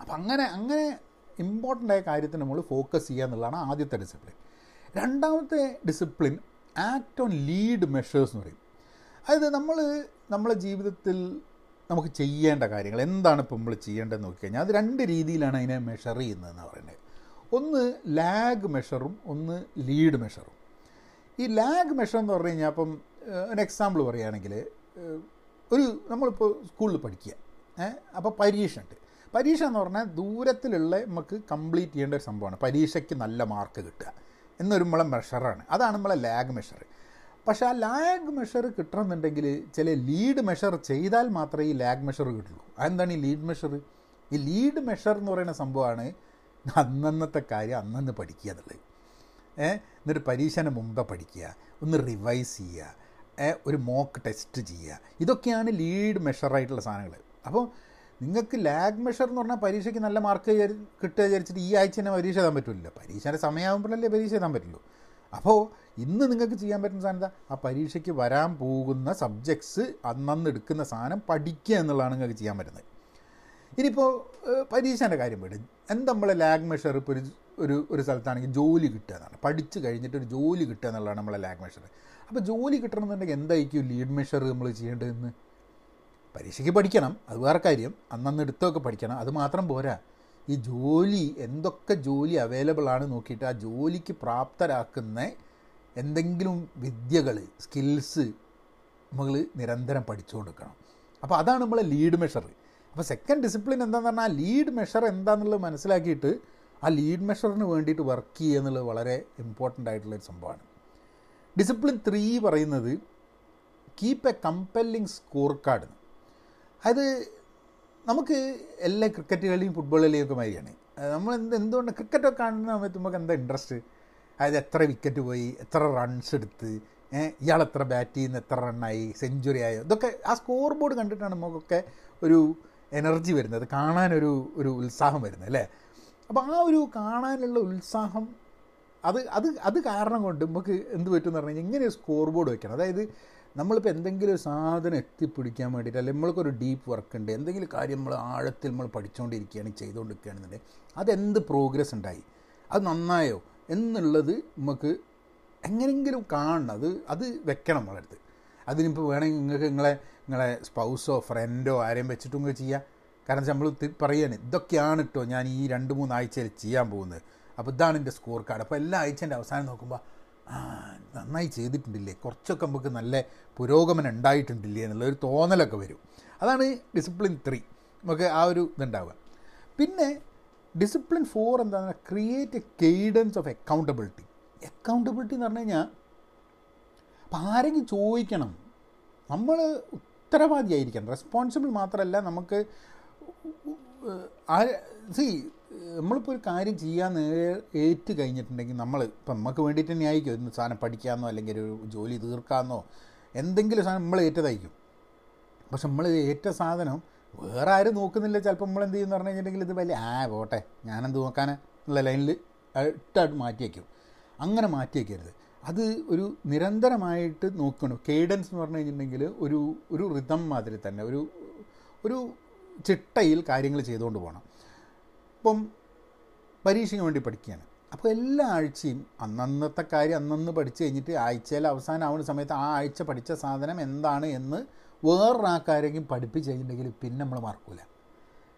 അപ്പം അങ്ങനെ അങ്ങനെ ഇമ്പോർട്ടന്റ് ആയ കാര്യത്തിന് നമ്മൾ ഫോക്കസ് ചെയ്യുക എന്നുള്ളതാണ് ആദ്യത്തെ ഡിസിപ്ലിൻ രണ്ടാമത്തെ discipline act on lead measures എന്ന് പറയും. അതായത് നമ്മൾ നമ്മളെ ജീവിതത്തിൽ നമുക്ക് ചെയ്യേണ്ട കാര്യങ്ങൾ. എന്താണ് ഇപ്പോൾ നമ്മൾ ചെയ്യേണ്ടതെന്ന് നോക്കിക്കഴിഞ്ഞാൽ അത് രണ്ട് രീതിയിലാണ് അതിനെ മെഷർ ചെയ്യുന്നതെന്ന് പറയുന്നത്. ഒന്ന് ലാഗ് മെഷറും ഒന്ന് ലീഡ് മെഷറും ഈ ലാഗ് മെഷർ എന്ന് പറഞ്ഞു കഴിഞ്ഞാൽ അപ്പം ഒരു എക്സാമ്പിൾ പറയുകയാണെങ്കിൽ ഒരു നമ്മളിപ്പോൾ സ്കൂളിൽ പഠിക്കുക. അപ്പോൾ പരീക്ഷ ഉണ്ട് പരീക്ഷ എന്ന് പറഞ്ഞാൽ ദൂരത്തിലുള്ള നമുക്ക് കംപ്ലീറ്റ് ചെയ്യേണ്ട ഒരു സംഭവമാണ്. പരീക്ഷയ്ക്ക് നല്ല മാർക്ക് കിട്ടുക എന്നൊരു നമ്മളെ മെഷറാണ് അതാണ് നമ്മളെ ലാഗ് മെഷർ പക്ഷേ ആ ലാഗ് മെഷർ കിട്ടണമെന്നുണ്ടെങ്കിൽ ചില ലീഡ് മെഷർ ചെയ്താൽ മാത്രമേ ഈ ലാഗ് മെഷർ കിട്ടുള്ളൂ. അതെന്താണ് ഈ ലീഡ് മെഷർ ഈ ലീഡ് മെഷർ എന്ന് പറയുന്ന സംഭവമാണ് അന്നന്നത്തെ കാര്യം അന്നന്ന് പഠിക്കുക എന്നുള്ളത്. എന്നിട്ട് പരീക്ഷന് മുമ്പേ പഠിക്കുക. ഒന്ന് റിവൈസ് ചെയ്യുക. ഒരു മോക്ക് ടെസ്റ്റ് ചെയ്യുക. ഇതൊക്കെയാണ് ലീഡ് മെഷറായിട്ടുള്ള സാധനങ്ങൾ അപ്പോൾ നിങ്ങൾക്ക് ലാഗ് മെഷർ എന്ന് പറഞ്ഞാൽ പരീക്ഷയ്ക്ക് നല്ല മാർക്ക് കിട്ടുക വിചാരിച്ചിട്ട് ഈ ആഴ്ച തന്നെ പരീക്ഷ എഴുതാൻ പറ്റില്ല പരീക്ഷയുടെ സമയമാകുമ്പോഴല്ലേ പരീക്ഷ എഴുതാൻ പറ്റുള്ളൂ. അപ്പോൾ ഇന്ന് നിങ്ങൾക്ക് ചെയ്യാൻ പറ്റുന്ന സാധനം എന്താ? ആ പരീക്ഷയ്ക്ക് വരാൻ പോകുന്ന സബ്ജക്ട്സ് അന്നന്ന് എടുക്കുന്ന സാധനം പഠിക്കുക എന്നുള്ളതാണ് നിങ്ങൾക്ക് ചെയ്യാൻ പറ്റുന്നത്. ഇനിയിപ്പോൾ പരീക്ഷേന്റെ കാര്യം പോയിട്ട് എന്താ നമ്മളെ ലാഗ് മെഷർ ഇപ്പോൾ ഒരു ഒരു ഒരു സ്ഥലത്താണെങ്കിൽ ജോലി കിട്ടുക എന്നാണ്. പഠിച്ച് കഴിഞ്ഞിട്ട് ഒരു ജോലി കിട്ടുക എന്നുള്ളതാണ് നമ്മളെ ലാഗ് മെഷർ അപ്പോൾ ജോലി കിട്ടണമെന്നുണ്ടെങ്കിൽ എന്തായിരിക്കും ലീഡ് മെഷർ നമ്മൾ ചെയ്യേണ്ടതെന്ന്? പരീക്ഷയ്ക്ക് പഠിക്കണം. അത് വേറെ കാര്യം. അന്നന്ന് എടുത്തൊക്കെ പഠിക്കണം. അത് മാത്രം പോരാ. ഈ ജോലി എന്തൊക്കെ ജോലി അവൈലബിൾ ആണ് നോക്കിയിട്ട് ആ ജോലിക്ക് പ്രാപ്തരാക്കുന്ന എന്തെങ്കിലും വിദ്യകൾ സ്കിൽസ് നമ്മൾ നിരന്തരം പഠിച്ചുകൊണ്ടിരിക്കണം അപ്പോൾ അതാണ് നമ്മളെ ലീഡ് മെഷർ അപ്പോൾ സെക്കൻഡ് ഡിസിപ്ലിൻ എന്താണെന്ന് പറഞ്ഞാൽ ആ ലീഡ് മെഷർ എന്താണെന്നുള്ളത് മനസ്സിലാക്കിയിട്ട് ആ ലീഡ് മെഷറിന് വേണ്ടിയിട്ട് വർക്ക് ചെയ്യുക എന്നുള്ളത് വളരെ ഇമ്പോർട്ടന്റ് ആയിട്ടുള്ളൊരു സംഭവമാണ്. ഡിസിപ്ലിൻ ത്രീ പറയുന്നത് keep a compelling score card അതായത് നമുക്ക് എല്ലാ ക്രിക്കറ്റ് കളിയും ഫുട്ബോൾ കളിയും ഒക്കെ മാതിരിയാണ്. നമ്മൾ എന്ത് എന്തുകൊണ്ട് ക്രിക്കറ്റൊക്കെ കാണുന്ന സമയത്ത് നമുക്ക് എന്താ ഇൻട്രസ്റ്റ് അതായത് എത്ര വിക്കറ്റ് പോയി എത്ര റൺസ് എടുത്ത് ഇയാൾ എത്ര ബാറ്റ് ചെയ്യുന്ന എത്ര റണ്ണായി സെഞ്ചുറി ആയോ? ഇതൊക്കെ ആ സ്കോർ ബോർഡ് കണ്ടിട്ടാണ് നമുക്കൊക്കെ ഒരു എനർജി വരുന്നത് കാണാനൊരു ഒരു ഉത്സാഹം വരുന്നത് അല്ലേ? അപ്പോൾ ആ ഒരു കാണാനുള്ള ഉത്സാഹം അത് അത് അത് കാരണം കൊണ്ട് നമുക്ക് എന്ത് പറ്റുമെന്ന് പറഞ്ഞു കഴിഞ്ഞാൽ ഇങ്ങനെ ഒരു സ്കോർ ബോർഡ് വെക്കണം. അതായത് നമ്മളിപ്പോൾ എന്തെങ്കിലും ഒരു സാധനം എത്തിപ്പിടിക്കാൻ വേണ്ടിയിട്ട് അല്ലെങ്കിൽ നമ്മൾക്കൊരു ഡീപ്പ് വർക്ക് ഉണ്ട് എന്തെങ്കിലും കാര്യം നമ്മൾ ആഴത്തിൽ നമ്മൾ പഠിച്ചുകൊണ്ടിരിക്കുകയാണ് ചെയ്തുകൊണ്ടിരിക്കുകയാണെന്നുണ്ടെങ്കിൽ അതെന്ത് പ്രോഗ്രസ് ഉണ്ടായി? അത് നന്നായോ? എന്നുള്ളത് നമുക്ക് എങ്ങനെയെങ്കിലും കാണണം. അത് അത് വെക്കണം നമ്മളടുത്ത് അതിനിപ്പോൾ വേണമെങ്കിൽ നിങ്ങൾക്ക് നിങ്ങളെ നിങ്ങളെ സ്പൗസോ ഫ്രണ്ടോ ആരെയും വെച്ചിട്ട് നിങ്ങൾക്ക് ചെയ്യാം. കാരണം നമ്മൾ പറയാണ് ഇതൊക്കെയാണ് കേട്ടോ ഞാൻ ഈ രണ്ട് മൂന്ന് ആഴ്ചയിൽ ചെയ്യാൻ പോകുന്നത്. അപ്പോൾ ഇതാണ് എന്റെ സ്കോർ കാർഡ് അപ്പോൾ എല്ലാ ആഴ്ചന്റെ അവസാനം നോക്കുമ്പോൾ നന്നായി ചെയ്തിട്ടുണ്ടില്ലേ. കുറച്ചൊക്കെ നമുക്ക് നല്ല പുരോഗമനം ഉണ്ടായിട്ടുണ്ടില്ലേ എന്നുള്ളൊരു തോന്നലൊക്കെ വരും. അതാണ് ഡിസിപ്ലിൻ ത്രീ നമുക്ക് ആ ഒരു ഇതുണ്ടാവുക. പിന്നെ ഡിസിപ്ലിൻ ഫോർ എന്താണ് create a cadence of accountability accountability എന്ന് പറഞ്ഞു കഴിഞ്ഞാൽ അപ്പം ആരെങ്കിലും ചോദിക്കണം. നമ്മൾ ഉത്തരവാദിയായിരിക്കണം. റെസ്പോൺസിബിൾ മാത്രമല്ല നമുക്ക് സി നമ്മളിപ്പോൾ ഒരു കാര്യം ചെയ്യാൻ ഏറ്റു കഴിഞ്ഞിട്ടുണ്ടെങ്കിൽ നമ്മൾ ഇപ്പം നമുക്ക് വേണ്ടിയിട്ട് തന്നെ ആയിരിക്കും ഒരു സാധനം പഠിക്കാമെന്നോ അല്ലെങ്കിൽ ഒരു ജോലി തീർക്കാമെന്നോ എന്തെങ്കിലും സാധനം നമ്മൾ ഏറ്റതായിരിക്കും. പക്ഷെ നമ്മൾ ഏറ്റ സാധനം വേറെ ആരും നോക്കുന്നില്ല. ചിലപ്പോൾ നമ്മൾ എന്ത് ചെയ്യുമെന്ന് പറഞ്ഞു കഴിഞ്ഞിട്ടുണ്ടെങ്കിൽ ഇത് വലിയ ആ പോട്ടെ ഞാനെന്ത് നോക്കാനാ എന്നുള്ള ലൈനിൽ ഇട്ടായിട്ട് മാറ്റി വയ്ക്കും അങ്ങനെ മാറ്റി വയ്ക്കരുത് അത് ഒരു നിരന്തരമായിട്ട് നോക്കണം. കേഡൻസ് എന്ന് പറഞ്ഞു കഴിഞ്ഞിട്ടുണ്ടെങ്കിൽ ഒരു ഒരു റിതം മാതിരി തന്നെ ഒരു ഒരു ചിട്ടയിൽ കാര്യങ്ങൾ ചെയ്തുകൊണ്ട് പോകണം ഇപ്പം പരീക്ഷയ്ക്ക് വേണ്ടി പഠിക്കുകയാണ്. അപ്പോൾ എല്ലാ ആഴ്ചയും അന്നന്നത്തെ കാര്യം അന്നന്ന് പഠിച്ചു കഴിഞ്ഞിട്ട് ആഴ്ചയിൽ അവസാനം ആവുന്ന സമയത്ത് ആ ആഴ്ച പഠിച്ച സാധനം എന്താണ് എന്ന് വേറൊരാൾക്കാരെങ്കിലും പഠിപ്പിച്ച് കഴിഞ്ഞിട്ടുണ്ടെങ്കിൽ പിന്നെ നമ്മൾ മറക്കില്ല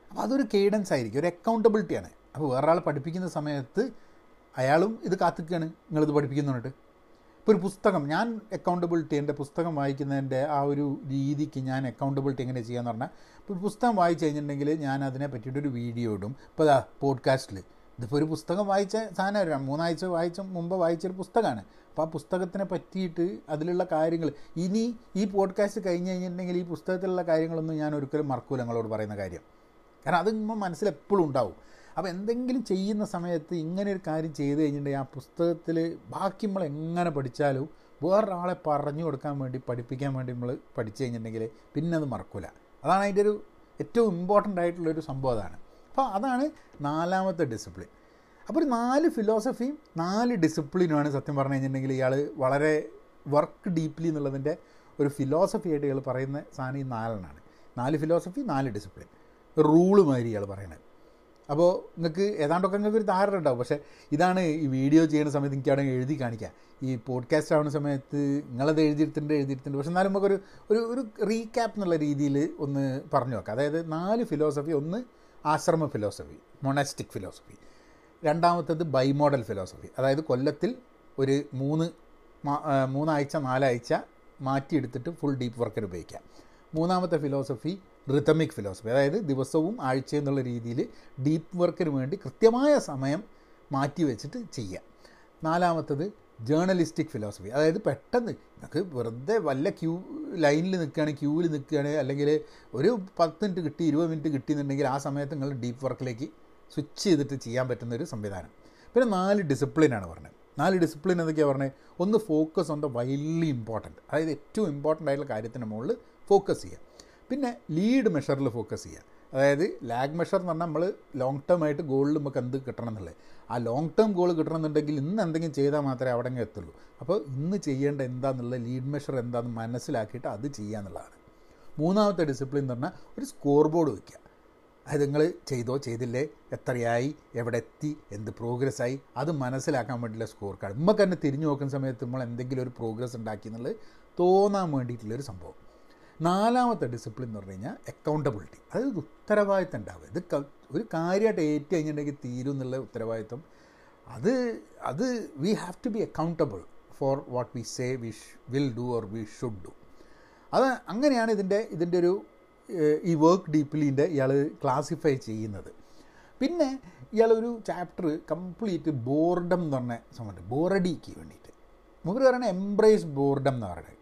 അപ്പോൾ അതൊരു കേഡൻസ് ആയിരിക്കും ഒരു അക്കൗണ്ടബിലിറ്റിയാണ് അപ്പോൾ വേറൊരാൾ പഠിപ്പിക്കുന്ന സമയത്ത് അയാളും ഇത് കാത്തിക്കുകയാണ്. നിങ്ങളിത് പഠിപ്പിക്കുന്നുണ്ട്. ഇപ്പോൾ ഒരു പുസ്തകം ഞാൻ അക്കൗണ്ടബിലിറ്റി എന്റെ പുസ്തകം വായിക്കുന്നതിന്റെ ആ ഒരു രീതിക്ക് ഞാൻ അക്കൗണ്ടബിലിറ്റി എങ്ങനെ ചെയ്യാന്ന് പറഞ്ഞാൽ ഇപ്പോൾ ഒരു പുസ്തകം വായിച്ചു കഴിഞ്ഞിട്ടുണ്ടെങ്കിൽ ഞാൻ അതിനെ പറ്റിയിട്ടൊരു വീഡിയോ ഇടും. ഇപ്പോൾ അതാ പോഡ്കാസ്റ്റിൽ ഇതിപ്പോൾ ഒരു പുസ്തകം വായിച്ച സാധനം മൂന്നാഴ്ച വായിച്ച മുമ്പ് വായിച്ചൊരു പുസ്തകമാണ് അപ്പോൾ ആ പുസ്തകത്തിനെ പറ്റിയിട്ട് അതിലുള്ള കാര്യങ്ങൾ ഇനി ഈ പോഡ്കാസ്റ്റ് കഴിഞ്ഞ് കഴിഞ്ഞിട്ടുണ്ടെങ്കിൽ ഈ പുസ്തകത്തിലുള്ള കാര്യങ്ങളൊന്നും ഞാൻ ഒരിക്കലും മറക്കൂല നിങ്ങളോട് പറയുന്ന കാര്യം. കാരണം അത് മനസ്സിൽ എപ്പോഴും ഉണ്ടാവും. അപ്പോൾ എന്തെങ്കിലും ചെയ്യുന്ന സമയത്ത് ഇങ്ങനെ ഒരു കാര്യം ചെയ്ത് കഴിഞ്ഞിട്ടുണ്ടെങ്കിൽ ആ പുസ്തകത്തിൽ ബാക്കി നമ്മൾ എങ്ങനെ പഠിച്ചാലും വേറൊരാളെ പറഞ്ഞു കൊടുക്കാൻ വേണ്ടി പഠിപ്പിക്കാൻ വേണ്ടി നമ്മൾ പഠിച്ചു കഴിഞ്ഞിട്ടുണ്ടെങ്കിൽ പിന്നെ അത് മറക്കില്ല അതാണ് അതിന്റെ ഒരു ഏറ്റവും ഇമ്പോർട്ടന്റ് ആയിട്ടുള്ളൊരു സംഭവം അതാണ്. അപ്പോൾ അതാണ് നാലാമത്തെ ഡിസിപ്ലിൻ അപ്പോൾ ഒരു നാല് ഫിലോസഫിയും നാല് ഡിസിപ്ലിനുമാണ് സത്യം പറഞ്ഞു കഴിഞ്ഞിട്ടുണ്ടെങ്കിൽ ഇയാൾ വളരെ വർക്ക് ഡീപ്ലി എന്നുള്ളതിന്റെ ഒരു ഫിലോസഫി ആയിട്ട് ഇയാൾ പറയുന്ന സാധനം ഈ നാലെണ്ണമാണ് നാല് ഫിലോസഫി നാല് ഡിസിപ്ലിൻ റൂൾ മാതിരി ഇയാൾ പറയുന്നത്. അപ്പോൾ നിങ്ങൾക്ക് ഏതാണ്ടൊക്കെ നിങ്ങൾക്ക് ഒരു ധാരണ ഉണ്ടാവും. പക്ഷേ ഇതാണ് ഈ വീഡിയോ ചെയ്യുന്ന സമയത്ത് എനിക്ക് അവിടെ എഴുതി കാണിക്കാം. ഈ പോഡ്കാസ്റ്റ് ആവുന്ന സമയത്ത് നിങ്ങളത് എഴുതിയിട്ടുണ്ട് എഴുതിയിട്ടുണ്ട്. പക്ഷെ എന്നാലും നമുക്കൊരു ഒരു ഒരു റീക്യാപ്പ് എന്നുള്ള രീതിയിൽ ഒന്ന് പറഞ്ഞു വെക്കാം അതായത് നാല് ഫിലോസഫി ഒന്ന് ആശ്രമ ഫിലോസഫി മൊണാസ്റ്റിക് ഫിലോസഫി രണ്ടാമത്തത് ബൈമോഡൽ ഫിലോസഫി അതായത് കൊല്ലത്തിൽ ഒരു മൂന്ന് മൂന്നാഴ്ച നാലാഴ്ച മാറ്റിയെടുത്തിട്ട് ഫുൾ ഡീപ്പ് വർക്കർ ഉപയോഗിക്കാം. മൂന്നാമത്തെ ഫിലോസഫി റിതമിക് ഫിലോസഫി അതായത് ദിവസവും ആഴ്ച എന്നുള്ള രീതിയിൽ ഡീപ്പ് വർക്കിന് വേണ്ടി കൃത്യമായ സമയം മാറ്റി വെച്ചിട്ട് ചെയ്യുക നാലാമത്തത് ജേർണലിസ്റ്റിക് ഫിലോസഫി അതായത് പെട്ടെന്ന് നമുക്ക് വെറുതെ വല്ല ക്യൂ ലൈനിൽ നിൽക്കുകയാണ് ക്യൂവിൽ നിൽക്കുകയാണ് അല്ലെങ്കിൽ ഒരു പത്ത് മിനിറ്റ് കിട്ടി ഇരുപത് മിനിറ്റ് കിട്ടിയെന്നുണ്ടെങ്കിൽ ആ സമയത്ത് നിങ്ങൾ ഡീപ്പ് വർക്കിലേക്ക് സ്വിച്ച് ചെയ്തിട്ട് ചെയ്യാൻ പറ്റുന്ന ഒരു സംവിധാനം. പിന്നെ നാല് ഡിസിപ്ലിനാണ് പറഞ്ഞത്. നാല് ഡിസിപ്ലിൻ എന്തൊക്കെയാണ് പറഞ്ഞത്? ഒന്ന് ഫോക്കസ് ഓൺ ദ വൈലി ഇമ്പോർട്ടന്റ് അതായത് ഏറ്റവും ഇമ്പോർട്ടന്റ് ആയിട്ടുള്ള കാര്യത്തിന് മുകളിൽ ഫോക്കസ് ചെയ്യുക. പിന്നെ ലീഡ് മെഷറിൽ ഫോക്കസ് ചെയ്യുക അതായത് ലാഗ് മെഷർ എന്ന് പറഞ്ഞാൽ നമ്മൾ ലോങ് ടേം ആയിട്ട് ഗോളിൽ നമുക്ക് എന്ത് കിട്ടണം എന്നുള്ളത് ആ ലോങ് ടേം ഗോൾ കിട്ടണമെന്നുണ്ടെങ്കിൽ ഇന്ന് എന്തെങ്കിലും ചെയ്താൽ മാത്രമേ അവിടെ എത്തുള്ളൂ. അപ്പോൾ ഇന്ന് ചെയ്യേണ്ട എന്താണെന്നുള്ള ലീഡ് മെഷർ എന്താണെന്ന് മനസ്സിലാക്കിയിട്ട് അത് ചെയ്യുക എന്നുള്ളതാണ്. മൂന്നാമത്തെ ഡിസിപ്ലിൻ എന്ന് പറഞ്ഞാൽ ഒരു സ്കോർ ബോർഡ് വയ്ക്കുക അതായത് നിങ്ങൾ ചെയ്തോ ചെയ്തില്ലേ എത്രയായി എവിടെ എത്തി എന്ത് പ്രോഗ്രസ് ആയി അത് മനസ്സിലാക്കാൻ വേണ്ടിയിട്ടുള്ള സ്കോർ കാർഡ് നമുക്ക് തന്നെ തിരിഞ്ഞു നോക്കുന്ന സമയത്ത് നമ്മൾ എന്തെങ്കിലും ഒരു പ്രോഗ്രസ് ഉണ്ടാക്കി എന്നുള്ളത് തോന്നാൻ വേണ്ടിയിട്ടുള്ളൊരു സംഭവം. നാലാമത്തെ ഡിസിപ്ലിൻ എന്ന് പറഞ്ഞു കഴിഞ്ഞാൽ അക്കൗണ്ടബിലിറ്റി അതായത് ഉത്തരവാദിത്തം ഉണ്ടാവുക. ഇത് ഒരു കാര്യമായിട്ട് ഏറ്റു കഴിഞ്ഞിട്ടുണ്ടെങ്കിൽ തീരും എന്നുള്ള ഉത്തരവാദിത്തം അത് അത് we have to be accountable for what we say we will do or we should do അത് അങ്ങനെയാണ് ഇതിന്റെ ഇതിന്റെ ഒരു ഈ വർക്ക് ഡീപ്ലിന്റെ ഇയാൾ ക്ലാസിഫൈ ചെയ്യുന്നത്. പിന്നെ ഇയാളൊരു ചാപ്റ്റർ കംപ്ലീറ്റ് ബോർഡം എന്ന് പറഞ്ഞ സംഭവം ബോറഡിക്ക് വേണ്ടിയിട്ട്. മുമ്പ് പറയുന്നത് എംബ്രേസ് ബോർഡം എന്ന് പറയുന്നത്.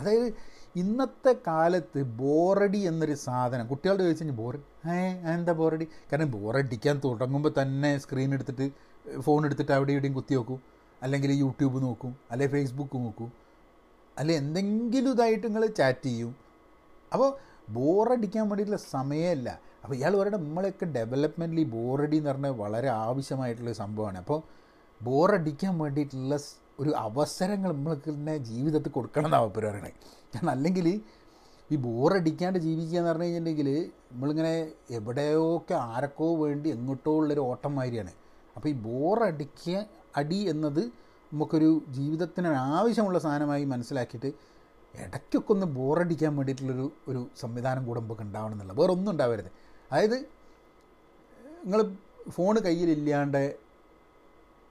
അതായത് ഇന്നത്തെ കാലത്ത് ബോറടി എന്നൊരു സാധനം കുട്ടികളുടെ ചോദിച്ചു കഴിഞ്ഞാൽ ബോർ ഏ എന്താ ബോറടി? കാരണം ബോറടിക്കാൻ തുടങ്ങുമ്പോൾ തന്നെ സ്ക്രീൻ എടുത്തിട്ട് ഫോൺ എടുത്തിട്ട് അവിടെ ഇവിടെയും കുത്തി നോക്കും. അല്ലെങ്കിൽ യൂട്യൂബ് നോക്കും അല്ലെങ്കിൽ ഫേസ്ബുക്ക് നോക്കും. അല്ലെ എന്തെങ്കിലും ഇതായിട്ട് നിങ്ങൾ ചാറ്റ് ചെയ്യും. അപ്പോൾ ബോറടിക്കാൻ വേണ്ടിയിട്ടുള്ള സമയമല്ല അപ്പോൾ ഇയാൾ പറയുന്നത് നമ്മളൊക്കെ ഡെവലപ്മെന്റിൽ ബോറടി എന്ന് പറഞ്ഞാൽ വളരെ ആവശ്യമായിട്ടുള്ള സംഭവമാണ്. അപ്പോൾ ബോറടിക്കാൻ വേണ്ടിയിട്ടുള്ള ഒരു അവസരങ്ങൾ നമ്മൾക്ക് തന്നെ ജീവിതത്തിൽ കൊടുക്കണം എന്നാണ് അവർ പറയണേ. കാരണം അല്ലെങ്കിൽ ഈ ബോറടിക്കാണ്ട് ജീവിക്കുക എന്ന് പറഞ്ഞു കഴിഞ്ഞിട്ടുണ്ടെങ്കിൽ നമ്മളിങ്ങനെ എവിടെയൊക്കെ ആരൊക്കോ വേണ്ടി എങ്ങോട്ടോ ഉള്ളൊരു ഓട്ടം മാതിരിയാണ്. അപ്പോൾ ഈ ബോറടിക്കുക അടി എന്നത് നമുക്കൊരു ജീവിതത്തിന് ആവശ്യമുള്ള സാധനമായി മനസ്സിലാക്കിയിട്ട് ഇടയ്ക്കൊക്കെ ഒന്ന് ബോറടിക്കാൻ വേണ്ടിയിട്ടുള്ളൊരു ഒരു സംവിധാനം കൂടെ നമുക്ക് ഉണ്ടാവണം എന്നുള്ള വേറെ ഒന്നും ഉണ്ടാവരുത്. അതായത് നിങ്ങൾ ഫോൺ കയ്യിലില്ലാണ്ട്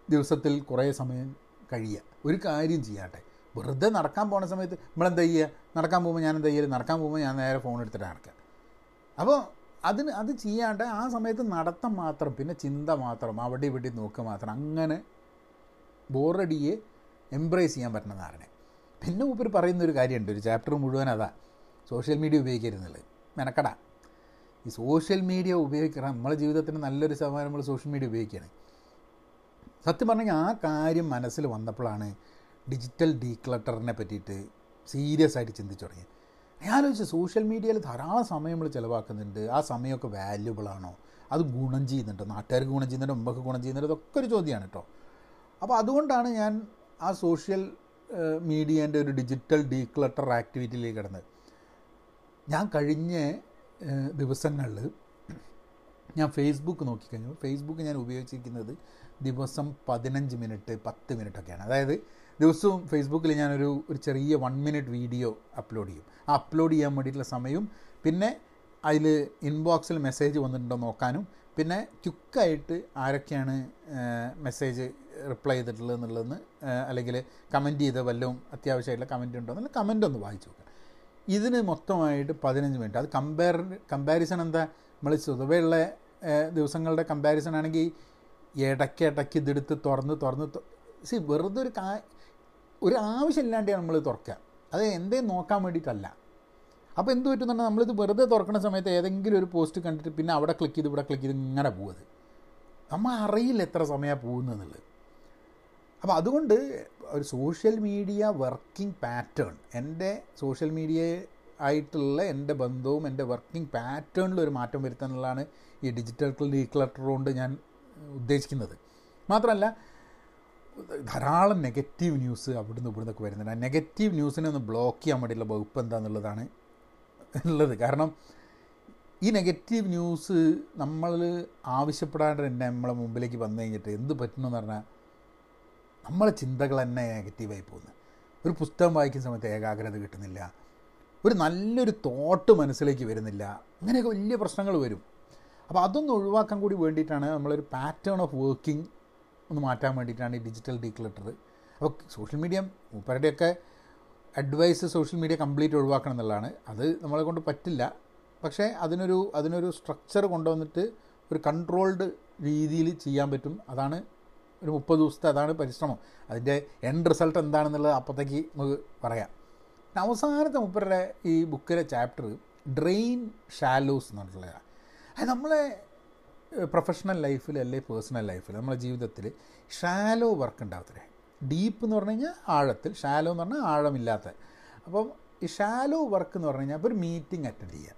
ദിവസത്തിൽ കുറേ സമയം കഴിയുക. ഒരു കാര്യം ചെയ്യാട്ടെ. വെറുതെ നടക്കാൻ പോണ സമയത്ത് നമ്മളെന്താ ചെയ്യുക? നടക്കാൻ പോകുമ്പോൾ ഞാൻ എന്താ ചെയ്യുക നടക്കാൻ പോകുമ്പോൾ ഞാൻ നേരെ ഫോൺ എടുത്തിട്ട് നടക്കുക. അപ്പോൾ അതിന് അത് ചെയ്യാണ്ട് ആ സമയത്ത് നടത്തം മാത്രം പിന്നെ ചിന്ത മാത്രം അവിടെ ഇവിടെ നോക്കുക മാത്രം അങ്ങനെ ബോറടിയെ എംബ്രേസ് ചെയ്യാൻ പറ്റുന്ന ധാരണ. പിന്നെ ഉപ്പർ പറയുന്ന ഒരു കാര്യമുണ്ട്. ഒരു ചാപ്റ്റർ മുഴുവൻ അതാ. സോഷ്യൽ മീഡിയ ഉപയോഗിക്കരുന്നുള്ളത്. മെനക്കട. ഈ സോഷ്യൽ മീഡിയ ഉപയോഗിക്കണം നമ്മളെ ജീവിതത്തിന് നല്ലൊരു ശതമാനം നമ്മൾ സോഷ്യൽ മീഡിയ ഉപയോഗിക്കുകയാണ്. സത്യം പറഞ്ഞാൽ ആ കാര്യം മനസ്സിൽ വന്നപ്പോഴാണ് ഡിജിറ്റൽ ഡീക്ലട്ടറിനെ പറ്റിയിട്ട് സീരിയസ് ആയിട്ട് ചിന്തിച്ചു തുടങ്ങി ഞാൻ ആലോചിച്ചു സോഷ്യൽ മീഡിയയിൽ ധാരാളം സമയം നമ്മൾ ചിലവാക്കുന്നുണ്ട്. ആ സമയമൊക്കെ വാല്യുബിൾ ആണോ? അത് ഗുണം ചെയ്യുന്നുണ്ടോ? നാട്ടുകാർക്ക് ഗുണം ചെയ്യുന്നുണ്ടോ? മുമ്പൊക്കെ ഗുണം ചെയ്യുന്നുണ്ടോ? ഇതൊക്കെ ഒരു ചോദ്യമാണ് കേട്ടോ. അപ്പോൾ അതുകൊണ്ടാണ് ഞാൻ ആ സോഷ്യൽ മീഡിയേന്റെ ഒരു ഡിജിറ്റൽ ഡീക്ലട്ടർ ആക്ടിവിറ്റിയിലേക്ക് കിടന്നത്. ഞാൻ കഴിഞ്ഞ ദിവസങ്ങളിൽ ഞാൻ ഫേസ്ബുക്ക് നോക്കിക്കഴിഞ്ഞു. ഫേസ്ബുക്ക് ഞാൻ ഉപയോഗിച്ചിരിക്കുന്നത് ദിവസം പതിനഞ്ച് മിനിറ്റ് പത്ത് മിനിറ്റൊക്കെയാണ്. അതായത് ദിവസവും ഫേസ്ബുക്കിൽ ഞാനൊരു ഒരു ചെറിയ വൺ മിനിറ്റ് വീഡിയോ അപ്ലോഡ് ചെയ്യും. ആ അപ്ലോഡ് ചെയ്യാൻ വേണ്ടിയിട്ടുള്ള സമയവും പിന്നെ അതിൽ ഇൻബോക്സിൽ മെസ്സേജ് വന്നിട്ടുണ്ടോ നോക്കാനും പിന്നെ ക്യുക്കായിട്ട് ആരൊക്കെയാണ് മെസ്സേജ് റിപ്ലൈ ചെയ്തിട്ടുള്ളത് എന്നുള്ളതെന്ന് അല്ലെങ്കിൽ കമന്റ് ചെയ്ത വല്ലതും അത്യാവശ്യമായിട്ടുള്ള കമന്റ് ഉണ്ടോ എന്നുള്ള കമന്റ് ഒന്ന് വായിച്ചു നോക്കുക ഇതിന് മൊത്തമായിട്ട് പതിനഞ്ച് മിനിറ്റ്. അത് കമ്പയർ കമ്പാരിസൺ എന്താ? നമ്മൾ സ്വതവേ ഉള്ള ദിവസങ്ങളുടെ കമ്പാരിസൺ ആണെങ്കിൽ ഇടയ്ക്ക് ഇടയ്ക്ക് ഇതെടുത്ത് തുറന്ന് തുറന്ന് സി വെറുതെ ഒരു കാ ഒരു ആവശ്യമില്ലാണ്ടാണ് നമ്മൾ തുറക്കുക. അത് എന്തേ നോക്കാൻ വേണ്ടിയിട്ടല്ല. അപ്പോൾ എന്ത് പറ്റുന്നുണ്ടെങ്കിൽ നമ്മളിത് വെറുതെ തുറക്കുന്ന സമയത്ത് ഏതെങ്കിലും ഒരു പോസ്റ്റ് കണ്ടിട്ട് പിന്നെ അവിടെ ക്ലിക്ക് ചെയ്ത് ഇവിടെ ക്ലിക്ക് ചെയ്ത് ഇങ്ങനെ പോകുന്നത് നമ്മൾ അറിയില്ല എത്ര സമയമാണ് പോകുന്നതെന്നുള്ളത് അപ്പോൾ അതുകൊണ്ട് ഒരു സോഷ്യൽ മീഡിയ വർക്കിംഗ് പാറ്റേൺ എന്റെ സോഷ്യൽ മീഡിയ ആയിട്ടുള്ള എന്റെ ബന്ധവും എന്റെ വർക്കിംഗ് പാറ്റേണിൽ ഒരു മാറ്റം വരുത്താനുള്ളതാണ് ഈ ഡിജിറ്റൽ ഡീക്ലറ്റർ കൊണ്ട് ഞാൻ ഉദ്ദേശിക്കുന്നത്. മാത്രമല്ല ധാരാളം നെഗറ്റീവ് ന്യൂസ് അവിടുന്ന് ഇവിടുന്നൊക്കെ വരുന്നുണ്ട്. ആ നെഗറ്റീവ് ന്യൂസിനെ ഒന്ന് ബ്ലോക്ക് ചെയ്യാൻ വേണ്ടിയുള്ള വകുപ്പ് എന്താണെന്നുള്ളതാണ് ഉള്ളത്. കാരണം ഈ നെഗറ്റീവ് ന്യൂസ് നമ്മൾ ആവശ്യപ്പെടാണ്ട് തന്നെ നമ്മളെ മുമ്പിലേക്ക് വന്നു കഴിഞ്ഞിട്ട് എന്ത് പറ്റണമെന്ന് പറഞ്ഞാൽ നമ്മളെ ചിന്തകൾ തന്നെ നെഗറ്റീവായി പോകുന്നത് ഒരു പുസ്തകം വായിക്കുന്ന സമയത്ത് ഏകാഗ്രത കിട്ടുന്നില്ല. ഒരു നല്ലൊരു തോട്ട് മനസ്സിലേക്ക് വരുന്നില്ല. അങ്ങനെയൊക്കെ വലിയ പ്രശ്നങ്ങൾ വരും. അപ്പോൾ അതൊന്ന് ഒഴിവാക്കാൻ കൂടി വേണ്ടിയിട്ടാണ് നമ്മളൊരു പാറ്റേൺ ഓഫ് വർക്കിംഗ് ഒന്ന് മാറ്റാൻ വേണ്ടിയിട്ടാണ് ഈ ഡിജിറ്റൽ ഡീക്ലട്ടർ അപ്പോൾ സോഷ്യൽ മീഡിയ മൂപ്പരുടെയൊക്കെ അഡ്വൈസ് സോഷ്യൽ മീഡിയ കംപ്ലീറ്റ് ഒഴിവാക്കണം എന്നുള്ളതാണ്. അത് നമ്മളെ കൊണ്ട് പറ്റില്ല. പക്ഷേ അതിനൊരു അതിനൊരു സ്ട്രക്ചർ കൊണ്ടുവന്നിട്ട് ഒരു കൺട്രോൾഡ് രീതിയിൽ ചെയ്യാൻ പറ്റും. അതാണ് ഒരു മുപ്പത് ദിവസത്തെ അതാണ് പരിശ്രമം. അതിന്റെ എൻഡ് റിസൾട്ട് എന്താണെന്നുള്ളത് അപ്പോഴത്തേക്ക് നമുക്ക് പറയാം. അവസാനത്തെ മുപ്പരുടെ ഈ ബുക്കിലെ ചാപ്റ്റർ ഡ്രെയിൻ ഷാലോസ് എന്ന് പറഞ്ഞിട്ടുള്ളതാണ് അത് നമ്മളെ പ്രൊഫഷണൽ ലൈഫിൽ അല്ലെങ്കിൽ പേഴ്സണൽ ലൈഫിൽ നമ്മളെ ജീവിതത്തിൽ ഷാലോ വർക്ക് ഉണ്ടാകത്തില്ലേ ഡീപ്പ് എന്ന് പറഞ്ഞു കഴിഞ്ഞാൽ ആഴത്തിൽ ഷാലോ എന്ന് പറഞ്ഞാൽ ആഴമില്ലാത്ത. അപ്പം ഈ ഷാലോ വർക്ക് എന്ന് പറഞ്ഞു കഴിഞ്ഞാൽ ഒരു മീറ്റിംഗ് അറ്റൻഡ് ചെയ്യുക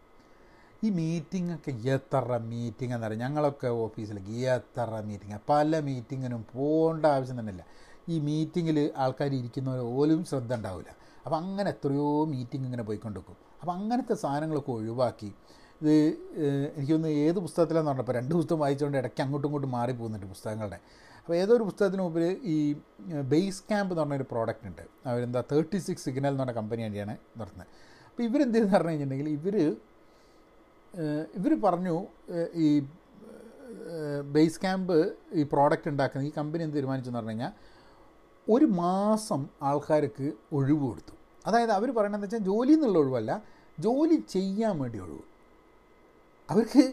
ഈ മീറ്റിംഗ് ഒക്കെ എത്ര മീറ്റിംഗ് എന്ന് പറയുക ഞങ്ങളൊക്കെ ഓഫീസിലേക്ക് എത്ര മീറ്റിംഗ് പല മീറ്റിങ്ങിനും പോകേണ്ട ആവശ്യം തന്നെയില്ല. ഈ മീറ്റിങ്ങിൽ ആൾക്കാർ ഇരിക്കുന്നവർ പോലും ശ്രദ്ധ ഉണ്ടാവില്ല. അപ്പോൾ അങ്ങനെ എത്രയോ മീറ്റിംഗ് ഇങ്ങനെ പോയിക്കൊണ്ടിരിക്കും. അപ്പോൾ അങ്ങനത്തെ സാധനങ്ങളൊക്കെ ഒഴിവാക്കി ഇത് എനിക്ക് തോന്നുന്നു ഏത് പുസ്തകത്തിലാണെന്ന് പറഞ്ഞപ്പോൾ രണ്ട് പുസ്തകം വായിച്ചുകൊണ്ട് ഇടയ്ക്ക് അങ്ങോട്ടും ഇങ്ങോട്ടും മാറി പോകുന്നുണ്ട് പുസ്തകങ്ങളുടെ. അപ്പോൾ ഏതൊരു പുസ്തകത്തിന് മുമ്പിൽ ഈ ബേസ് ക്യാമ്പ് എന്ന് പറഞ്ഞൊരു പ്രോഡക്റ്റ് ഉണ്ട്. അവരെന്താ തേർട്ടി സിക്സ് സിഗ്നൽ എന്ന് പറഞ്ഞ കമ്പനി വേണ്ടിയാണ് നടത്തുന്നത് അപ്പോൾ ഇവരെന്ത് ചെയ്തെന്ന് പറഞ്ഞു കഴിഞ്ഞിട്ടുണ്ടെങ്കിൽ ഇവർ ഇവർ പറഞ്ഞു ഈ ബേസ് ക്യാമ്പ് ഈ പ്രോഡക്റ്റ് ഉണ്ടാക്കുന്ന ഈ കമ്പനി എന്ത് തീരുമാനിച്ചു എന്ന് പറഞ്ഞു കഴിഞ്ഞാൽ ഒരു മാസം ആൾക്കാർക്ക് ഒഴിവ് കൊടുത്തു. അതായത് അവർ പറയണതെന്ന് വെച്ചാൽ ജോലി എന്നുള്ള ഒഴിവല്ല ജോലി ചെയ്യാൻ വേണ്ടി ഒഴിവ്. അവർക്ക്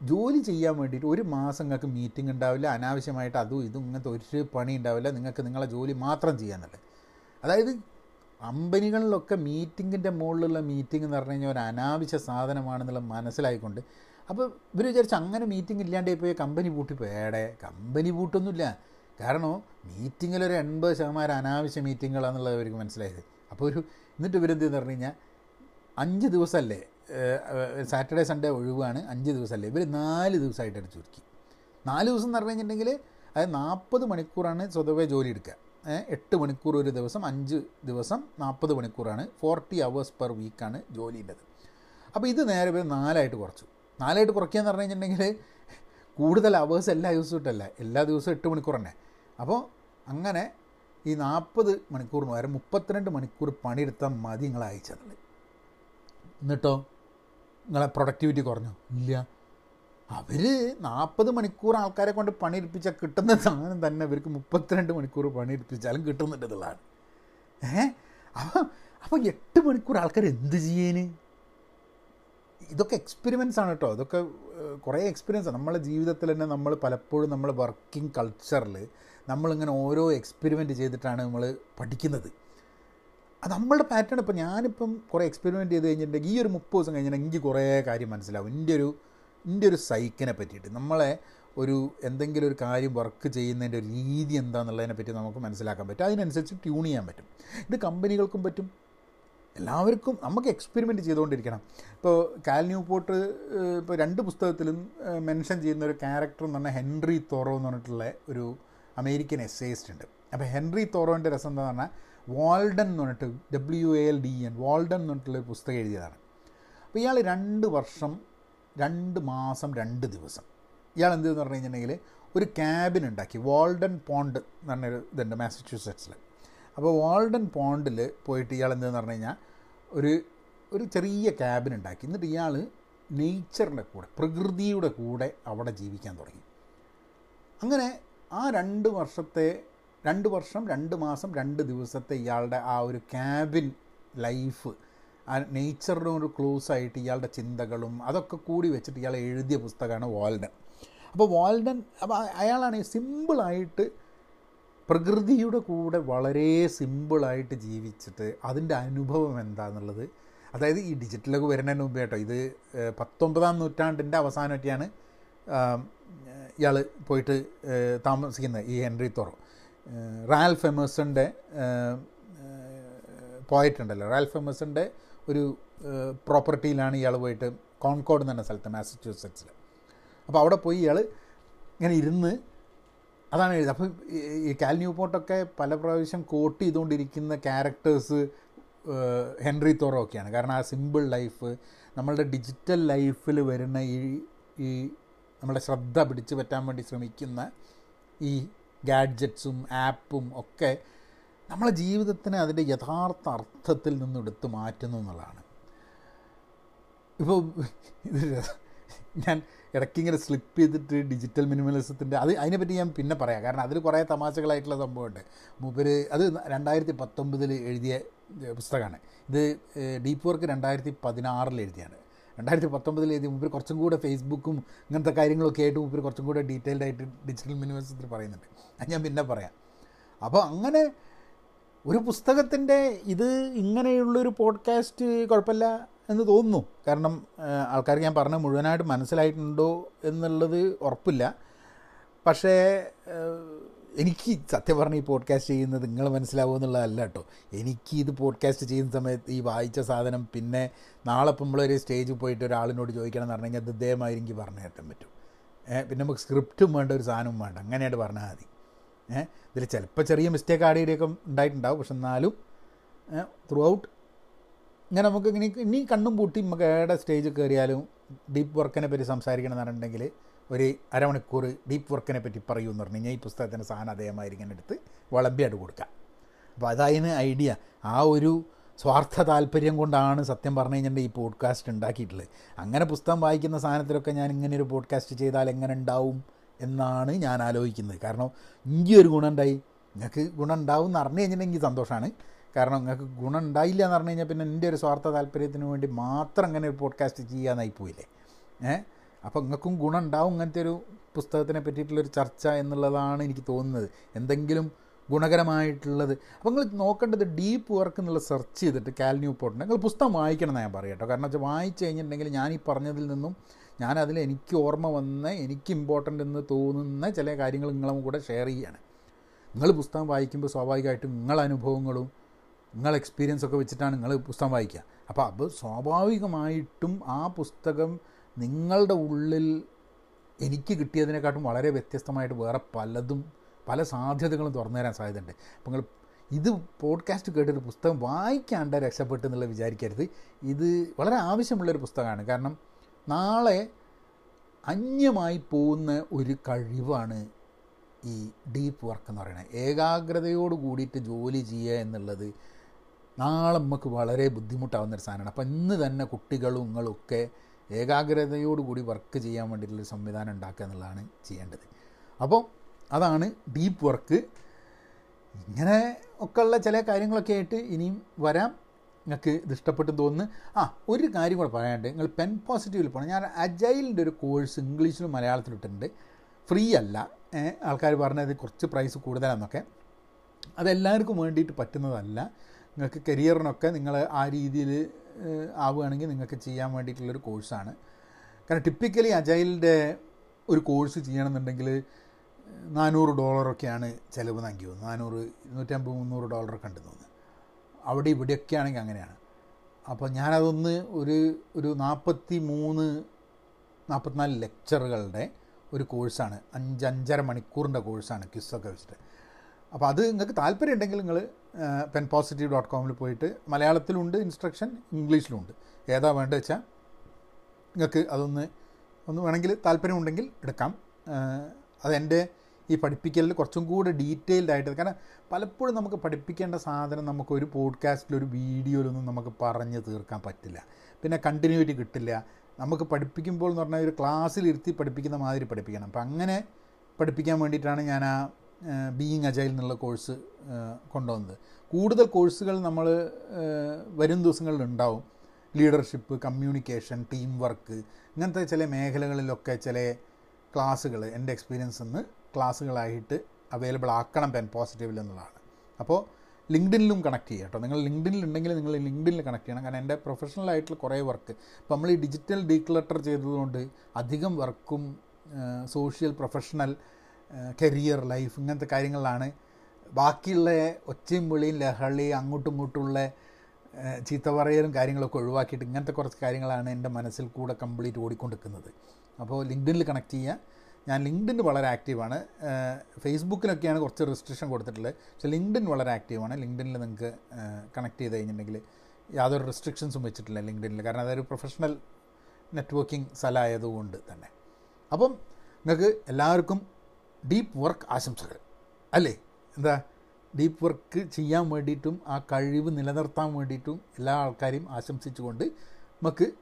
ജോലി ചെയ്യാൻ വേണ്ടിയിട്ട് ഒരു മാസം നിങ്ങൾക്ക് മീറ്റിംഗ് ഉണ്ടാവില്ല അനാവശ്യമായിട്ട് അതും ഇതും ഇങ്ങനത്തെ ഒരു പണി ഉണ്ടാവില്ല നിങ്ങൾക്ക് നിങ്ങളെ ജോലി മാത്രം ചെയ്യാനല്ല അതായത് കമ്പനികളിലൊക്കെ മീറ്റിങ്ങിന്റെ മുകളിലുള്ള മീറ്റിംഗ് എന്ന് പറഞ്ഞു കഴിഞ്ഞാൽ ഒരു അനാവശ്യ സാധനമാണെന്നുള്ളത് മനസ്സിലായിക്കൊണ്ട് അപ്പോൾ ഇവർ വിചാരിച്ചു അങ്ങനെ മീറ്റിംഗ് ഇല്ലാണ്ടേ പോയി കമ്പനി പൂട്ടി പേടെ കമ്പനി പൂട്ടൊന്നുമില്ല. കാരണം മീറ്റിങ്ങിലൊരു എൺപത് ശതമാനം അനാവശ്യ മീറ്റിങ്ങുകളാണെന്നുള്ളത് അവർക്ക് മനസ്സിലായത്. അപ്പോൾ ഒരു എന്നിട്ട് ഇവരെന്ത് പറഞ്ഞു കഴിഞ്ഞാൽ അഞ്ച് ദിവസമല്ലേ സാറ്റർഡേ സൺഡേ ഒഴിവാണ്. അഞ്ച് ദിവസമല്ലേ? ഇവർ നാല് ദിവസമായിട്ട് അടിച്ചു ചുരുക്കി നാല് ദിവസം എന്ന് പറഞ്ഞു കഴിഞ്ഞിട്ടുണ്ടെങ്കിൽ അതായത് നാൽപ്പത് മണിക്കൂറാണ് സ്വതവേ ജോലി എടുക്കുക. എട്ട് മണിക്കൂർ ഒരു ദിവസം അഞ്ച് ദിവസം നാൽപ്പത് മണിക്കൂറാണ്. ഫോർട്ടി അവേഴ്സ് പെർ വീക്കാണ് ജോലിന്റെത്. അപ്പോൾ ഇത് നേരെ ഇവർ നാലായിട്ട് കുറച്ചു. നാലായിട്ട് കുറയ്ക്കുക എന്ന് പറഞ്ഞു കഴിഞ്ഞിട്ടുണ്ടെങ്കിൽ കൂടുതൽ അവേഴ്സ് എല്ലാ ദിവസവും ഇട്ടല്ല. എല്ലാ ദിവസവും എട്ട് മണിക്കൂർ തന്നെ. അപ്പോൾ അങ്ങനെ ഈ നാൽപ്പത് മണിക്കൂറിന് പകരം മുപ്പത്തിരണ്ട് മണിക്കൂർ പണിയെടുത്താൽ മതി നിങ്ങൾ അയച്ചത് എന്നിട്ടോ? നിങ്ങളെ പ്രൊഡക്ടിവിറ്റി കുറഞ്ഞു. ഇല്ല. അവർ നാൽപ്പത് മണിക്കൂർ ആൾക്കാരെ കൊണ്ട് പണിയെടുപ്പിച്ചാൽ കിട്ടുന്ന സാധനം തന്നെ ഇവർക്ക് മുപ്പത്തിരണ്ട് മണിക്കൂർ പണിയെടുപ്പിച്ചാലും കിട്ടുന്നുണ്ട് എന്നുള്ളതാണ്. ഏ? അപ്പം അപ്പം എട്ട് മണിക്കൂർ ആൾക്കാർ എന്ത് ചെയ്യാന്? ഇതൊക്കെ എക്സ്പീരിയൻസ് ആണ് കേട്ടോ ഇതൊക്കെ കുറേ എക്സ്പീരിയൻസ് ആണ്. നമ്മളെ ജീവിതത്തിൽ തന്നെ നമ്മൾ പലപ്പോഴും നമ്മൾ വർക്കിംഗ് കൾച്ചറിൽ നമ്മളിങ്ങനെ ഓരോ എക്സ്പെരിമെന്റ് ചെയ്തിട്ടാണ് നമ്മൾ പഠിക്കുന്നത്. അത് നമ്മളുടെ പാറ്റേൺ ഇപ്പം ഞാനിപ്പം കുറേ എക്സ്പെരിമെന്റ് ചെയ്ത് കഴിഞ്ഞിട്ടുണ്ടെങ്കിൽ ഈ ഒരു മുപ്പത് ദിവസം കഴിഞ്ഞിട്ടുണ്ടെങ്കിൽ എനിക്ക് കുറേ കാര്യം മനസ്സിലാവും. എന്റെ ഒരു എന്റെ ഒരു സൈക്കിനെ പറ്റിയിട്ട്. നമ്മളെ ഒരു എന്തെങ്കിലും ഒരു കാര്യം വർക്ക് ചെയ്യുന്നതിന്റെ ഒരു രീതി എന്താണെന്നുള്ളതിനെ പറ്റി നമുക്ക് മനസ്സിലാക്കാൻ പറ്റും. അതിനനുസരിച്ച് ട്യൂൺ ചെയ്യാൻ പറ്റും. ഇത് കമ്പനികൾക്കും പറ്റും. എല്ലാവർക്കും നമുക്ക് എക്സ്പെരിമെന്റ് ചെയ്തുകൊണ്ടിരിക്കണം. ഇപ്പോൾ കാൽ ന്യൂ ന്യൂപോർട്ട് ഇപ്പോൾ രണ്ട് പുസ്തകത്തിലും മെൻഷൻ ചെയ്യുന്ന ഒരു ക്യാരക്ടർ എന്ന് പറഞ്ഞാൽ ഹെൻറി തോറോ എന്ന് പറഞ്ഞിട്ടുള്ള ഒരു അമേരിക്കൻ എസ്സേയിസ്റ്റ് ഉണ്ട്. അപ്പോൾ ഹെൻറി തോറോന്റെ രസം എന്താണെന്ന് പറഞ്ഞാൽ വാൾഡൻ എന്ന് പറഞ്ഞിട്ട് W L D N Walden എന്ന് പറഞ്ഞിട്ടുള്ള ഒരു പുസ്തകം എഴുതിയതാണ്. അപ്പോൾ ഇയാൾ രണ്ട് വർഷം രണ്ട് മാസം രണ്ട് ദിവസം. ഇയാൾ എന്ത് എന്ന് പറഞ്ഞു കഴിഞ്ഞിട്ടുണ്ടെങ്കിൽ ഒരു ക്യാബിൻ ഉണ്ടാക്കി വാൾഡൻ പോണ്ട് എന്ന് പറഞ്ഞൊരു ഇതുണ്ട് മാസച്യൂസെറ്റ്സിൽ അപ്പോൾ വാൾഡൻ പോണ്ടിൽ പോയിട്ട് ഇയാൾ എന്തെന്ന് പറഞ്ഞു കഴിഞ്ഞാൽ ഒരു ഒരു ചെറിയ ക്യാബിൻ ഉണ്ടാക്കി. എന്നിട്ട് ഇയാൾ നേച്ചറിന്റെ കൂടെ പ്രകൃതിയുടെ കൂടെ അവിടെ ജീവിക്കാൻ തുടങ്ങി. അങ്ങനെ ആ രണ്ട് വർഷത്തെ രണ്ട് വർഷം രണ്ട് മാസം രണ്ട് ദിവസത്തെ ഇയാളുടെ ആ ഒരു ക്യാബിൻ ലൈഫ് ആ നേച്ചറിനോട് ക്ലോസ് ആയിട്ട് ഇയാളുടെ ചിന്തകളും അതൊക്കെ കൂടി വെച്ചിട്ട് ഇയാൾ എഴുതിയ പുസ്തകമാണ് വാൾഡൻ അപ്പോൾ വാൾഡൻ അപ്പോൾ അയാളാണ് സിമ്പിളായിട്ട് പ്രകൃതിയുടെ കൂടെ വളരെ സിമ്പിളായിട്ട് ജീവിച്ചിട്ട് അതിന്റെ അനുഭവം എന്താണെന്നുള്ളത് അതായത് ഈ ഡിജിറ്റലൊക്കെ വരുന്നതിന് മുമ്പേ കേട്ടോ ഇത് പത്തൊമ്പതാം നൂറ്റാണ്ടിന്റെ അവസാനമൊക്കെയാണ് ഇയാൾ പോയിട്ട് താമസിക്കുന്നത് ഈ ഹെൻറി തോറോ. റാൽഫ് എമേഴ്സന്റെ പോയിട്ട് ഉണ്ടല്ലോ റാൽഫ് എമേഴ്സന്റെ ഒരു പ്രോപ്പർട്ടിയിലാണ് ഇയാൾ പോയിട്ട് കോൺകോഡ് എന്ന സ്ഥലത്ത് മാസച്യൂസെറ്റ്സിൽ അപ്പോൾ അവിടെ പോയി ഇയാൾ ഇങ്ങനെ ഇരുന്ന് അതാണ് എഴുതുക അപ്പോൾ ഈ കാൽ ന്യൂപോർട്ടൊക്കെ പല പ്രാവശ്യം കോട്ട് ചെയ്തുകൊണ്ടിരിക്കുന്ന ക്യാരക്ടേഴ്സ് ഹെൻറി തോറോ ഒക്കെയാണ്. കാരണം ആ സിമ്പിൾ ലൈഫ് നമ്മളുടെ ഡിജിറ്റൽ ലൈഫിൽ വരുന്ന ഈ ഈ നമ്മുടെ ശ്രദ്ധ പിടിച്ചു പറ്റാൻ വേണ്ടി ശ്രമിക്കുന്ന ഈ ഗാഡ്ജറ്റ്സും ആപ്പും ഒക്കെ നമ്മളെ ജീവിതത്തിനെ അതിന്റെ യഥാർത്ഥ അർത്ഥത്തിൽ നിന്ന് എടുത്തു മാറ്റുന്നു എന്നുള്ളതാണ്. ഇപ്പോൾ ഇത്. ഞാൻ ഇടയ്ക്കിങ്ങനെ സ്ലിപ്പ് ചെയ്തിട്ട് ഡിജിറ്റൽ മിനിമലിസത്തിന്റെ അത് അതിനെപ്പറ്റി ഞാൻ പിന്നെ പറയാം. കാരണം അതിൽ കുറേ തമാശകളായിട്ടുള്ള സംഭവമുണ്ട്. മൂപ്പര് അത് രണ്ടായിരത്തി പത്തൊമ്പതിൽ എഴുതിയ പുസ്തകമാണ്. ഇത് ഡീപ്പ് വർക്ക് രണ്ടായിരത്തി പതിനാറിൽ എഴുതിയാണ്. രണ്ടായിരത്തി പത്തൊമ്പതിൽ എഴുതി മുമ്പിൽ കുറച്ചും കൂടെ ഫേസ്ബുക്കും ഇങ്ങനത്തെ കാര്യങ്ങളൊക്കെ ആയിട്ട് മുമ്പിൽ കുറച്ചും കൂടെ ഡീറ്റെയിൽഡ് ആയിട്ട് ഡിജിറ്റൽ മിനിമലിസത്തിൽ പറയുന്നുണ്ട്. അത് ഞാൻ പിന്നെ പറയാം. അപ്പോൾ അങ്ങനെ ഒരു പുസ്തകത്തിന്റെ ഇത് ഇങ്ങനെയുള്ളൊരു പോഡ്കാസ്റ്റ് കുഴപ്പമില്ല എന്ന് തോന്നുന്നു. കാരണം ആൾക്കാർക്ക് ഞാൻ പറഞ്ഞ മുഴുവനായിട്ട് മനസ്സിലായിട്ടുണ്ടോ എന്നുള്ളത് ഉറപ്പില്ല. പക്ഷേ എനിക്ക് സത്യം പറഞ്ഞ ഈ പോഡ്കാസ്റ്റ് ചെയ്യുന്നത് നിങ്ങൾ മനസ്സിലാവുമോ എന്നുള്ളതല്ല കേട്ടോ. എനിക്ക് ഇത് പോഡ്കാസ്റ്റ് ചെയ്യുന്ന സമയത്ത് ഈ വായിച്ച സാധനം പിന്നെ നാളെ ഇപ്പം നമ്മളൊരു സ്റ്റേജിൽ പോയിട്ട് ഒരാളിനോട് ചോദിക്കണം എന്ന് പറഞ്ഞു കഴിഞ്ഞാൽ അത് ഇദ്ദേഹമായി എനിക്ക് പറഞ്ഞു തരാൻ പറ്റും. പിന്നെ നമുക്ക് സ്ക്രിപ്റ്റും വേണ്ട ഒരു സാധനവും വേണ്ട. അങ്ങനെയായിട്ട് പറഞ്ഞാൽ മതി. ഏഹ് ഇതിൽ ചിലപ്പോൾ ചെറിയ മിസ്റ്റേക്ക് ആടിയൊക്കെ ഉണ്ടായിട്ടുണ്ടാവും. പക്ഷെ എന്നാലും ത്രൂ ഔട്ട് ഇങ്ങനെ നമുക്ക് ഇനി ഇനി കണ്ണും പൂട്ടി നമുക്ക് ഏടെ സ്റ്റേജിൽ കയറിയാലും ഡീപ്പ് വർക്കിനെ പറ്റി സംസാരിക്കണം എന്ന് പറഞ്ഞിട്ടുണ്ടെങ്കിൽ ഒരു അരമണിക്കൂർ ഡീപ്പ് വർക്കിനെ പറ്റി പറയൂ എന്ന് പറഞ്ഞു കഴിഞ്ഞാൽ ഈ പുസ്തകത്തിന്റെ സാധനം അദ്ദേഹമായി ഇങ്ങനെ എടുത്ത് വിളമ്പിയായിട്ട് കൊടുക്കുക. അപ്പോൾ അതായത് ഐഡിയ. ആ ഒരു സ്വാർത്ഥ താല്പര്യം കൊണ്ടാണ് സത്യം പറഞ്ഞു കഴിഞ്ഞിട്ടുണ്ടെങ്കിൽ ഈ പോഡ്കാസ്റ്റ് ഉണ്ടാക്കിയിട്ടുള്ളത്. അങ്ങനെ പുസ്തകം വായിക്കുന്ന സാധനത്തിലൊക്കെ ഞാൻ ഇങ്ങനെ ഒരു പോഡ്കാസ്റ്റ് ചെയ്താൽ എങ്ങനെ ഉണ്ടാവും എന്നാണ് ഞാൻ ആലോചിക്കുന്നത്. കാരണം എനിക്ക് ഒരു ഗുണം ഉണ്ടായി. നിങ്ങൾക്ക് ഗുണം ഉണ്ടാവും എന്ന് അറിഞ്ഞു കഴിഞ്ഞിട്ടുണ്ടെങ്കിൽ സന്തോഷമാണ്. കാരണം നിങ്ങൾക്ക് ഗുണം ഉണ്ടായില്ല എന്ന് പറഞ്ഞു കഴിഞ്ഞാൽ പിന്നെ എന്റെ ഒരു സ്വാർത്ഥ താല്പര്യത്തിന് വേണ്ടി മാത്രം അങ്ങനെ ഒരു പോഡ്കാസ്റ്റ് ചെയ്യാനായി പോയില്ലേ? ഏഹ്? അപ്പോൾ നിങ്ങൾക്കും ഗുണം ഉണ്ടാവും ഇങ്ങനത്തെ ഒരു പുസ്തകത്തിനെ പറ്റിയിട്ടുള്ളൊരു ചർച്ച എന്നുള്ളതാണ് എനിക്ക് തോന്നുന്നത്. എന്തെങ്കിലും ഗുണകരമായിട്ടുള്ളത്. അപ്പോൾ നിങ്ങൾ നോക്കേണ്ടത് ഡീപ്പ് വർക്ക് എന്നുള്ള സെർച്ച് ചെയ്തിട്ട് കാൽ ന്യൂ പോർട്ട് നിങ്ങൾ പുസ്തകം വായിക്കണം എന്ന് ഞാൻ പറയും കേട്ടോ. കാരണം വെച്ചാൽ വായിച്ചു കഴിഞ്ഞിട്ടുണ്ടെങ്കിൽ ഞാൻ ഈ പറഞ്ഞതിൽ നിന്നും ഞാനതിൽ എനിക്ക് ഓർമ്മ വന്ന എനിക്ക് ഇമ്പോർട്ടന്റ് എന്ന് തോന്നുന്ന ചില കാര്യങ്ങൾ നിങ്ങളും കൂടെ ഷെയർ ചെയ്യുകയാണ് നിങ്ങൾ പുസ്തകം വായിക്കുമ്പോൾ സ്വാഭാവികമായിട്ടും നിങ്ങളെ അനുഭവങ്ങളും നിങ്ങൾ എക്സ്പീരിയൻസ് ഒക്കെ വെച്ചിട്ടാണ് നിങ്ങൾ പുസ്തകം വായിക്കുക. അപ്പോൾ അത് സ്വാഭാവികമായിട്ടും ആ പുസ്തകം നിങ്ങളുടെ ഉള്ളിൽ എനിക്ക് കിട്ടിയതിനെക്കാട്ടും വളരെ വ്യത്യസ്തമായിട്ട് വേറെ പലതും പല സാധ്യതകളും തുറന്നു തരാൻ സാധ്യതയുണ്ട്. അപ്പോൾ നിങ്ങൾ ഇത് പോഡ്കാസ്റ്റ് കേട്ടൊരു പുസ്തകം വായിക്കാണ്ട് രക്ഷപ്പെട്ടു എന്നുള്ള വിചാരിക്കരുത്. ഇത് വളരെ ആവശ്യമുള്ളൊരു പുസ്തകമാണ്. കാരണം നാളെ അന്യമായി പോകുന്ന ഒരു കഴിവാണ് ഈ ഡീപ്പ് വർക്ക് എന്ന് പറയുന്നത്. ഏകാഗ്രതയോട് കൂടിയിട്ട് ജോലി ചെയ്യുക എന്നുള്ളത് നാളെ നമുക്ക് വളരെ ബുദ്ധിമുട്ടാവുന്നൊരു സാധനമാണ്. അപ്പം ഇന്ന് തന്നെ കുട്ടികളും നിങ്ങളൊക്കെ ഏകാഗ്രതയോടുകൂടി വർക്ക് ചെയ്യാൻ വേണ്ടിയിട്ടുള്ള സംവിധാനം ഉണ്ടാക്കുക എന്നുള്ളതാണ് ചെയ്യേണ്ടത്. അപ്പോൾ അതാണ് ഡീപ്പ് വർക്ക് ഇങ്ങനെ ഒക്കെയുള്ള ചില കാര്യങ്ങളൊക്കെ ആയിട്ട് ഇനിയും വരാം. നിങ്ങൾക്ക് ഇത് ഇഷ്ടപ്പെട്ടു തോന്നുന്നു. ആ ഒരു കാര്യം കൂടെ പറയാണ്ട് നിങ്ങൾ പെൻ പോസിറ്റീവിൽ പോകണം ഞാൻ അജൈലിന്റെ ഒരു കോഴ്സ് ഇംഗ്ലീഷിലും മലയാളത്തിലും ഇട്ടിട്ടുണ്ട്. ഫ്രീ അല്ല. ആൾക്കാർ പറഞ്ഞത് കുറച്ച് പ്രൈസ് കൂടുതലാണെന്നൊക്കെ അതെല്ലാവർക്കും വേണ്ടിയിട്ട് പറ്റുന്നതല്ല. നിങ്ങൾക്ക് കരിയറിനൊക്കെ നിങ്ങൾ ആ രീതിയിൽ ആവുകയാണെങ്കിൽ നിങ്ങൾക്ക് ചെയ്യാൻ വേണ്ടിയിട്ടുള്ളൊരു കോഴ്സാണ്. കാരണം ടിപ്പിക്കലി അജൈലിന്റെ ഒരു കോഴ്സ് ചെയ്യണമെന്നുണ്ടെങ്കിൽ നാനൂറ് ഡോളറൊക്കെയാണ് ചിലവ് നൽകി തോന്നുന്നത് നാനൂറ് ഇരുന്നൂറ്റമ്പത് മുന്നൂറ് ഡോളറൊക്കെ ഉണ്ട് തോന്നുന്നു. അവിടെ ഇവിടെയൊക്കെ ആണെങ്കിൽ അങ്ങനെയാണ്. അപ്പോൾ ഞാനതൊന്ന് ഒരു ഒരു നാൽപ്പത്തി മൂന്ന് നാൽപ്പത്തിനാല് ലെക്ചറുകളുടെ ഒരു കോഴ്സാണ്. അഞ്ച് അഞ്ചര മണിക്കൂറിന്റെ കോഴ്സാണ് ക്വിസൊക്കെ വെച്ചിട്ട്. അപ്പോൾ അത് നിങ്ങൾക്ക് താല്പര്യം ഉണ്ടെങ്കിൽ നിങ്ങൾ പെൻ പോസിറ്റീവ് ഡോട്ട് കോമിൽ പോയിട്ട് മലയാളത്തിലുണ്ട് ഇൻസ്ട്രക്ഷൻ ഇംഗ്ലീഷിലുണ്ട്. ഏതാ വേണ്ടത് വെച്ചാൽ നിങ്ങൾക്ക് അതൊന്ന് ഒന്ന് വേണമെങ്കിൽ താല്പര്യമുണ്ടെങ്കിൽ എടുക്കാം. അതെന്റെ ഈ പഠിപ്പിക്കലിൽ കുറച്ചും കൂടെ ഡീറ്റെയിൽഡ് ആയിട്ട് കാരണം പലപ്പോഴും നമുക്ക് പഠിപ്പിക്കേണ്ട സാധനം നമുക്ക് ഒരു പോഡ്കാസ്റ്റിൽ ഒരു വീഡിയോയിലൊന്നും നമുക്ക് പറഞ്ഞ് തീർക്കാൻ പറ്റില്ല. പിന്നെ കണ്ടിന്യൂറ്റി കിട്ടില്ല. നമുക്ക് പഠിപ്പിക്കുമ്പോൾ എന്ന് പറഞ്ഞാൽ ഒരു ക്ലാസ്സിലിരുത്തി പഠിപ്പിക്കുന്ന മാതിരി പഠിപ്പിക്കണം. അപ്പം അങ്ങനെ പഠിപ്പിക്കാൻ വേണ്ടിയിട്ടാണ് ഞാൻ ആ ബീയിങ് അജൈൽ എന്നുള്ള കോഴ്സ് കൊണ്ടുവന്നത്. കൂടുതൽ കോഴ്സുകൾ നമ്മൾ വരും ദിവസങ്ങളിൽ ഉണ്ടാവും. ലീഡർഷിപ്പ് കമ്മ്യൂണിക്കേഷൻ ടീം വർക്ക് ഇങ്ങനത്തെ ചില മേഖലകളിലൊക്കെ ചില ക്ലാസ്സുകൾ എന്റെ എക്സ്പീരിയൻസ് നിന്ന് ക്ലാസ്സുകളായിട്ട് അവൈലബിൾ ആക്കണം പെൻ പോസിറ്റീവിൽ എന്നുള്ളതാണ്. അപ്പോൾ ലിങ്ക്ഡിനിലും കണക്ട് ചെയ്യുക കേട്ടോ. നിങ്ങൾ ലിങ്ക്ഡിനിൽ ഉണ്ടെങ്കിൽ നിങ്ങൾ ലിങ്ക്ഡിനിൽ കണക്ട് ചെയ്യണം. കാരണം എന്റെ പ്രൊഫഷണൽ ആയിട്ടുള്ള കുറേ വർക്ക് ഇപ്പോൾ നമ്മൾ ഈ ഡിജിറ്റൽ ഡീക്ലട്ടർ ചെയ്തതുകൊണ്ട് അധികം വർക്കും സോഷ്യൽ പ്രൊഫഷണൽ കരിയർ ലൈഫ് ഇങ്ങനത്തെ കാര്യങ്ങളിലാണ്. ബാക്കിയുള്ള ഒച്ചയും വിളിയും ലഹളി അങ്ങോട്ടും ഇങ്ങോട്ടുമുള്ള ചീത്ത പറയലും കാര്യങ്ങളൊക്കെ ഒഴിവാക്കിയിട്ട് ഇങ്ങനത്തെ കുറച്ച് കാര്യങ്ങളാണ് എന്റെ മനസ്സിൽ കൂടെ കംപ്ലീറ്റ് ഓടിക്കൊണ്ടിരിക്കുന്നത്. അപ്പോൾ ലിങ്ക്ഡിനിൽ കണക്ട് ചെയ്യുക ഞാൻ ലിങ്ക്ഡിൻ വളരെ ആക്റ്റീവാണ് ഫേസ്ബുക്കിലൊക്കെയാണ് കുറച്ച് റെസ്ട്രിക്ഷൻ കൊടുത്തിട്ടുള്ളത്. പക്ഷേ ലിങ്ക്ഡിൻ വളരെ ആക്റ്റീവാണ് ലിങ്ക്ഡിനിൽ നിങ്ങൾക്ക് കണക്ട് ചെയ്ത് കഴിഞ്ഞിട്ടുണ്ടെങ്കിൽ യാതൊരു റെസ്ട്രിക്ഷൻസും വെച്ചിട്ടില്ല ലിങ്ക്ഡിനിൽ. കാരണം അതൊരു പ്രൊഫഷണൽ നെറ്റ്വർക്കിംഗ് സ്ഥലമായതുകൊണ്ട് തന്നെ. അപ്പം നിങ്ങൾക്ക് എല്ലാവർക്കും ഡീപ്പ് വർക്ക് ആശംസകൾ. അല്ലേ? എന്താ? ഡീപ്പ് വർക്ക് ചെയ്യാൻ വേണ്ടിയിട്ടും ആ കഴിവ് നിലനിർത്താൻ വേണ്ടിയിട്ടും എല്ലാ ആൾക്കാരെയും ആശംസിച്ചുകൊണ്ട് നമുക്ക്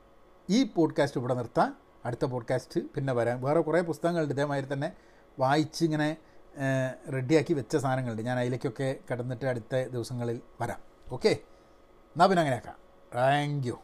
ഈ പോഡ്കാസ്റ്റ് ഇവിടെ നിർത്താം. അടുത്ത പോഡ്കാസ്റ്റ് പിന്നെ വരാം. വേറെ കുറേ പുസ്തകങ്ങളുണ്ട്. ഇതേമാതിരി തന്നെ വായിച്ച് ഇങ്ങനെ റെഡിയാക്കി വെച്ച സാധനങ്ങളുണ്ട്. ഞാൻ അതിലേക്കൊക്കെ കിടന്നിട്ട് അടുത്ത ദിവസങ്ങളിൽ വരാം. ഓക്കെ? എന്നാൽ പിന്നെ അങ്ങനെയാക്കാം. Thank you.